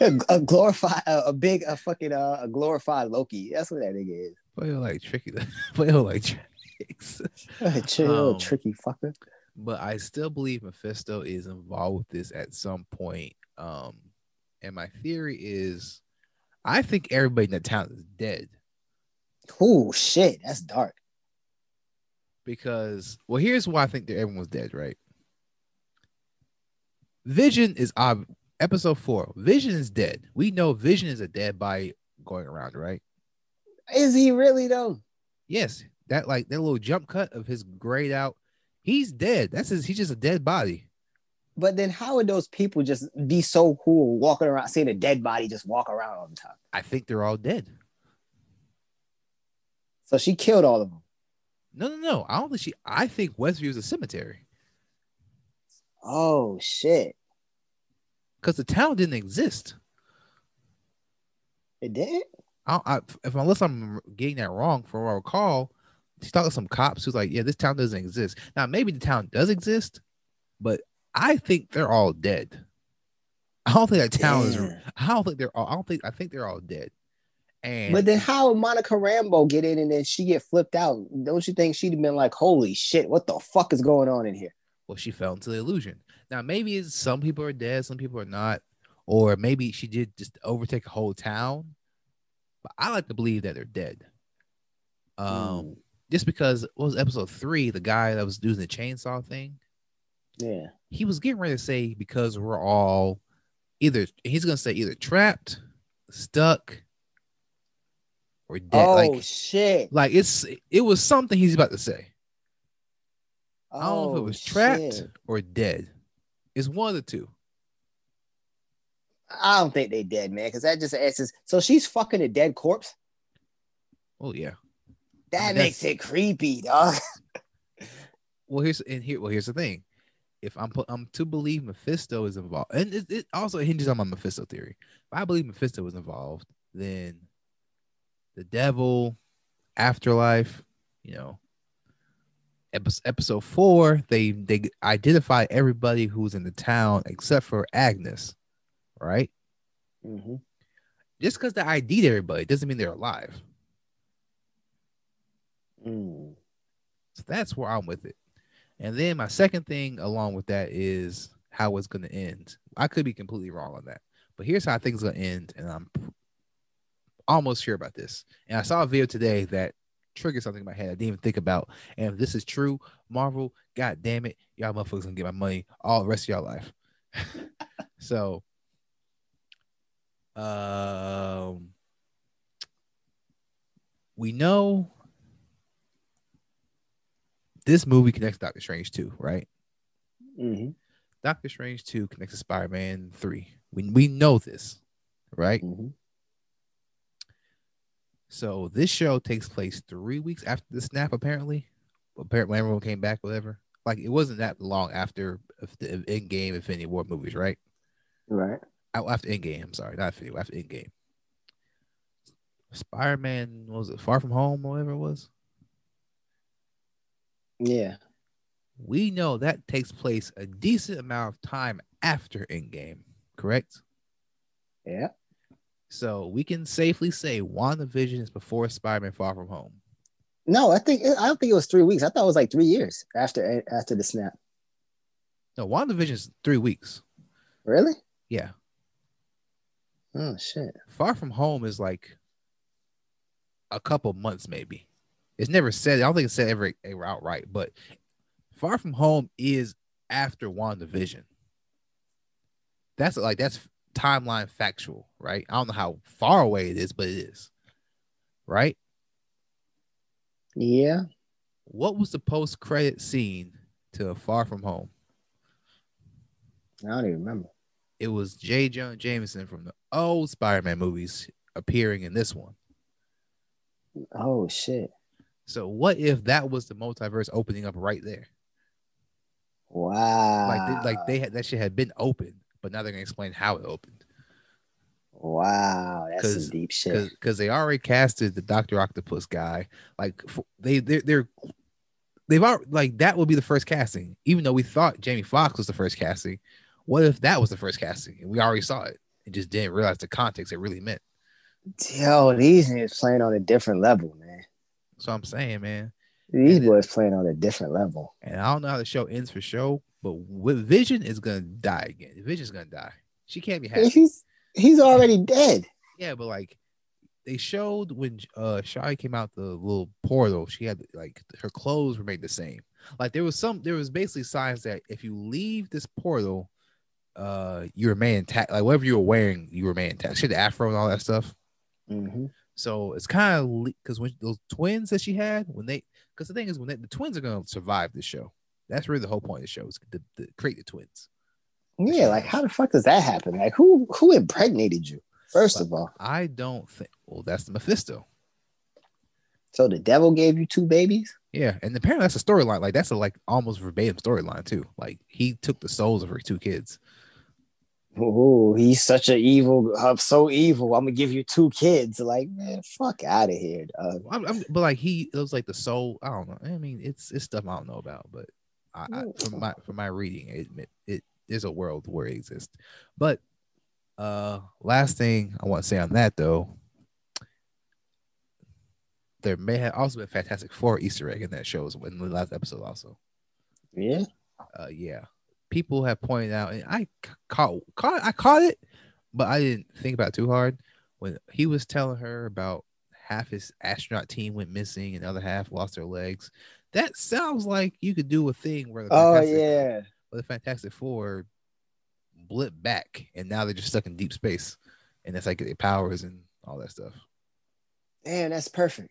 B: um
A: a glorified, a, a big, a fucking, uh, a glorified Loki. That's what that nigga is.
B: play like tricky play like tricks.
A: Chill,
B: Um,
A: tricky fucker.
B: But I still believe Mephisto is involved with this at some point. Um and my theory is I think everybody in the town is dead
A: Oh shit, that's dark.
B: because well here's why I think that everyone's dead, right? Vision is ob- episode four. Vision is dead. We know Vision is a dead body going around, right?
A: Is he really though?
B: Yes, that like that little jump cut of his grayed out. He's dead. That's his. He's just a dead body.
A: But then how would those people just be so cool walking around, seeing a dead body just walk around all the time?
B: I think they're all dead.
A: So she killed all of them.
B: No, no, no. I don't think she. I think Westview is a cemetery
A: Oh shit.
B: Because the town didn't exist.
A: It did?
B: I, I, if unless I'm getting that wrong, for what I recall, she talked to some cops who's like, "Yeah, this town doesn't exist." Now, maybe the town does exist, but I think they're all dead. I don't think that town is.
A: Damn.
B: I don't think they're all. I don't think. I think they're all dead. And
A: But then how would Monica Rambeau get in and then she get flipped out? Don't you think she'd have been like, holy shit, what the fuck is going on in here?
B: well, she fell into the illusion. Now, maybe it's some people are dead, some people are not, or maybe she did just overtake a whole town. But I like to believe that they're dead. Um,
A: Mm,
B: just because what was episode three, the guy that was doing the chainsaw thing,
A: yeah.
B: he was getting ready to say because we're all either he's gonna say either trapped, stuck, or dead.
A: oh
B: like,
A: shit.
B: like it's it was something he's about to say. I don't know if it
A: Oh,
B: was trapped
A: shit.
B: or dead. It's one of the two.
A: I don't think they dead, man, because that just answers. So she's fucking a dead corpse.
B: Oh yeah.
A: That
B: That's-
A: makes it creepy, dog.
B: Well, here's and here. Well, here's the thing. If I'm I'm to believe Mephisto is involved, and it, it also hinges on my Mephisto theory. If I believe Mephisto was involved, then the devil, afterlife, you know, episode, four, they they identify everybody who's in the town except for Agnes, right?
A: Mhm.
B: Just because they ID'd everybody doesn't mean they're alive.
A: Mm.
B: So that's where I'm with it. And then my second thing along with that is how it's going to end. I could be completely wrong on that, but here's how I think it's going to end. And I'm almost sure about this. And I saw a video today that triggered something in my head I didn't even think about. And if this is true, Marvel, god damn it, y'all motherfuckers gonna get my money all the rest of y'all life. so, um, we know this movie connects Doctor Strange 2, right?
A: Mhm.
B: Doctor Strange 2 connects to Spider-Man 3. We we know this, right?
A: Mhm.
B: So this show takes place three weeks after the snap, apparently. Apparently, everyone came back, whatever. Like it wasn't that long after the Endgame Infinity War movies, right?
A: Right.
B: Oh, After Endgame, I'm sorry, not Infinity War, after Endgame. Spider-Man was it Far From Home, or whatever it was.
A: Yeah.
B: We know that takes place a decent amount of time after Endgame, correct?
A: Yeah.
B: So we can safely say WandaVision is before Spider-Man Far From Home.
A: No, I think I don't think it was three weeks. I thought it was like three years after after the snap.
B: No, WandaVision is three weeks.
A: Really?
B: Yeah.
A: Oh shit.
B: Far From Home is like a couple months, maybe. It's never said. I don't think it's said ever, ever outright, but Far From Home is after WandaVision. That's like that's timeline factual, right? I don't know how far away it is, but it is. Right?
A: Yeah.
B: What was the post credit scene to Far From Home?
A: I don't even remember.
B: It was J. Jonah Jameson from the old Spider-Man movies appearing in this one.
A: Oh shit.
B: So what if that was the multiverse opening up right there?
A: Wow.
B: Like they, like they had that shit had been open, but now they're gonna explain how it opened.
A: Wow, that's some deep shit.
B: because they already casted the Doctor Octopus guy. Like f- they they're, they're they've already like that would be the first casting, even though we thought Jamie Foxx was the first casting. What if that was the first casting and we already saw it and just didn't realize the context it really meant?
A: Yo, these niggas playing on a different level, man.
B: So I'm saying, man,
A: These
B: And
A: boys playing on a different level.
B: and I don't know how the show ends for show, but with Vision is gonna die again. Vision's gonna die. She can't be happy.
A: He's he's already dead.
B: Yeah, but like they showed when uh Shai came out the little portal, she had like her clothes remained the same. Like there was some there was basically signs that if you leave this portal, uh you remain intact. Like whatever you were wearing, you remain intact. She had the afro and all that stuff.
A: Mhm.
B: So it's kind of because when those twins that she had, when they because the thing is when they, the twins are gonna survive the show. That's really the whole point of the show is to, to create the twins.
A: Yeah, like how the fuck does that happen? Like who who impregnated you? First of all,
B: I don't think well that's the Mephisto.
A: so the devil gave you two babies.
B: Yeah, and apparently that's a storyline. Like that's a like almost verbatim storyline too. Like he took the souls of her two kids.
A: Oh, he's such an evil, uh, so evil. I'm gonna give you two kids. Like, man, fuck out of here, dog.
B: I'm, I'm- but like he, it was like the soul. I don't know. I mean, it's it's stuff I don't know about, but I, I from my from my reading, it, it it is a world where it exists. But uh, last thing I want to say on that though, there may have also been Fantastic Four Easter egg in that show as well, in the last episode also.
A: Yeah,
B: uh yeah people have pointed out and i c- caught caught i caught it but i didn't think about it too hard when he was telling her about half his astronaut team went missing and the other half lost their legs that sounds like you could do a thing where the
A: Oh
B: Fantastic-
A: yeah.
B: where the fantastic four blip back and now they're just stuck in deep space and that's like their powers and all that stuff
A: Damn, that's perfect.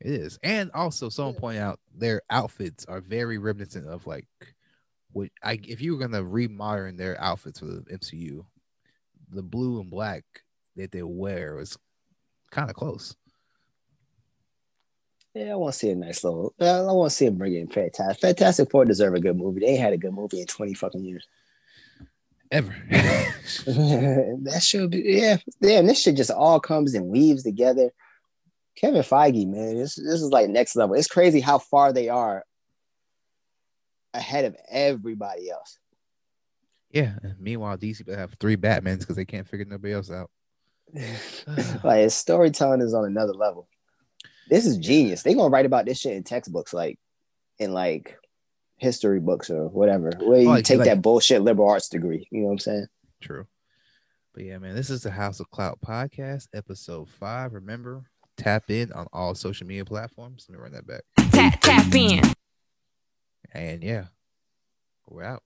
B: It is. And also someone pointed out their outfits are very reminiscent of like what I if you were gonna remodern their outfits for the MCU, the blue and black that they wear was kind of close.
A: Yeah, I want to see a nice little. I want to see him bring in Fantastic. Fantastic Four deserve a good movie. They ain't had a good movie in twenty fucking years.
B: Ever.
A: that should be yeah. Damn, this shit just all comes and weaves together. Kevin Feige, man, this this is like next level. It's crazy how far they are ahead of everybody else.
B: yeah. And meanwhile, DC have three Batmans because they can't figure nobody else out.
A: like his storytelling is on another level. This is genius. They gonna write about this shit in textbooks, like in like history books or whatever. Where you
B: Like-
A: take
B: like-
A: that bullshit liberal arts degree. You know what I'm saying?
B: True. But yeah, man, this is the House of Clout podcast, episode five. Remember, tap in on all social media platforms. Let me run that back.
C: Tap tap in.
B: And yeah, we're out.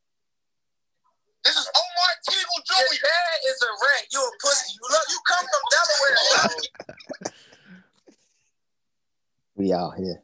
D: This is Omar Teagle Jr. Your dad is a rat. You a pussy. You look. You come from Delaware.
A: We out here.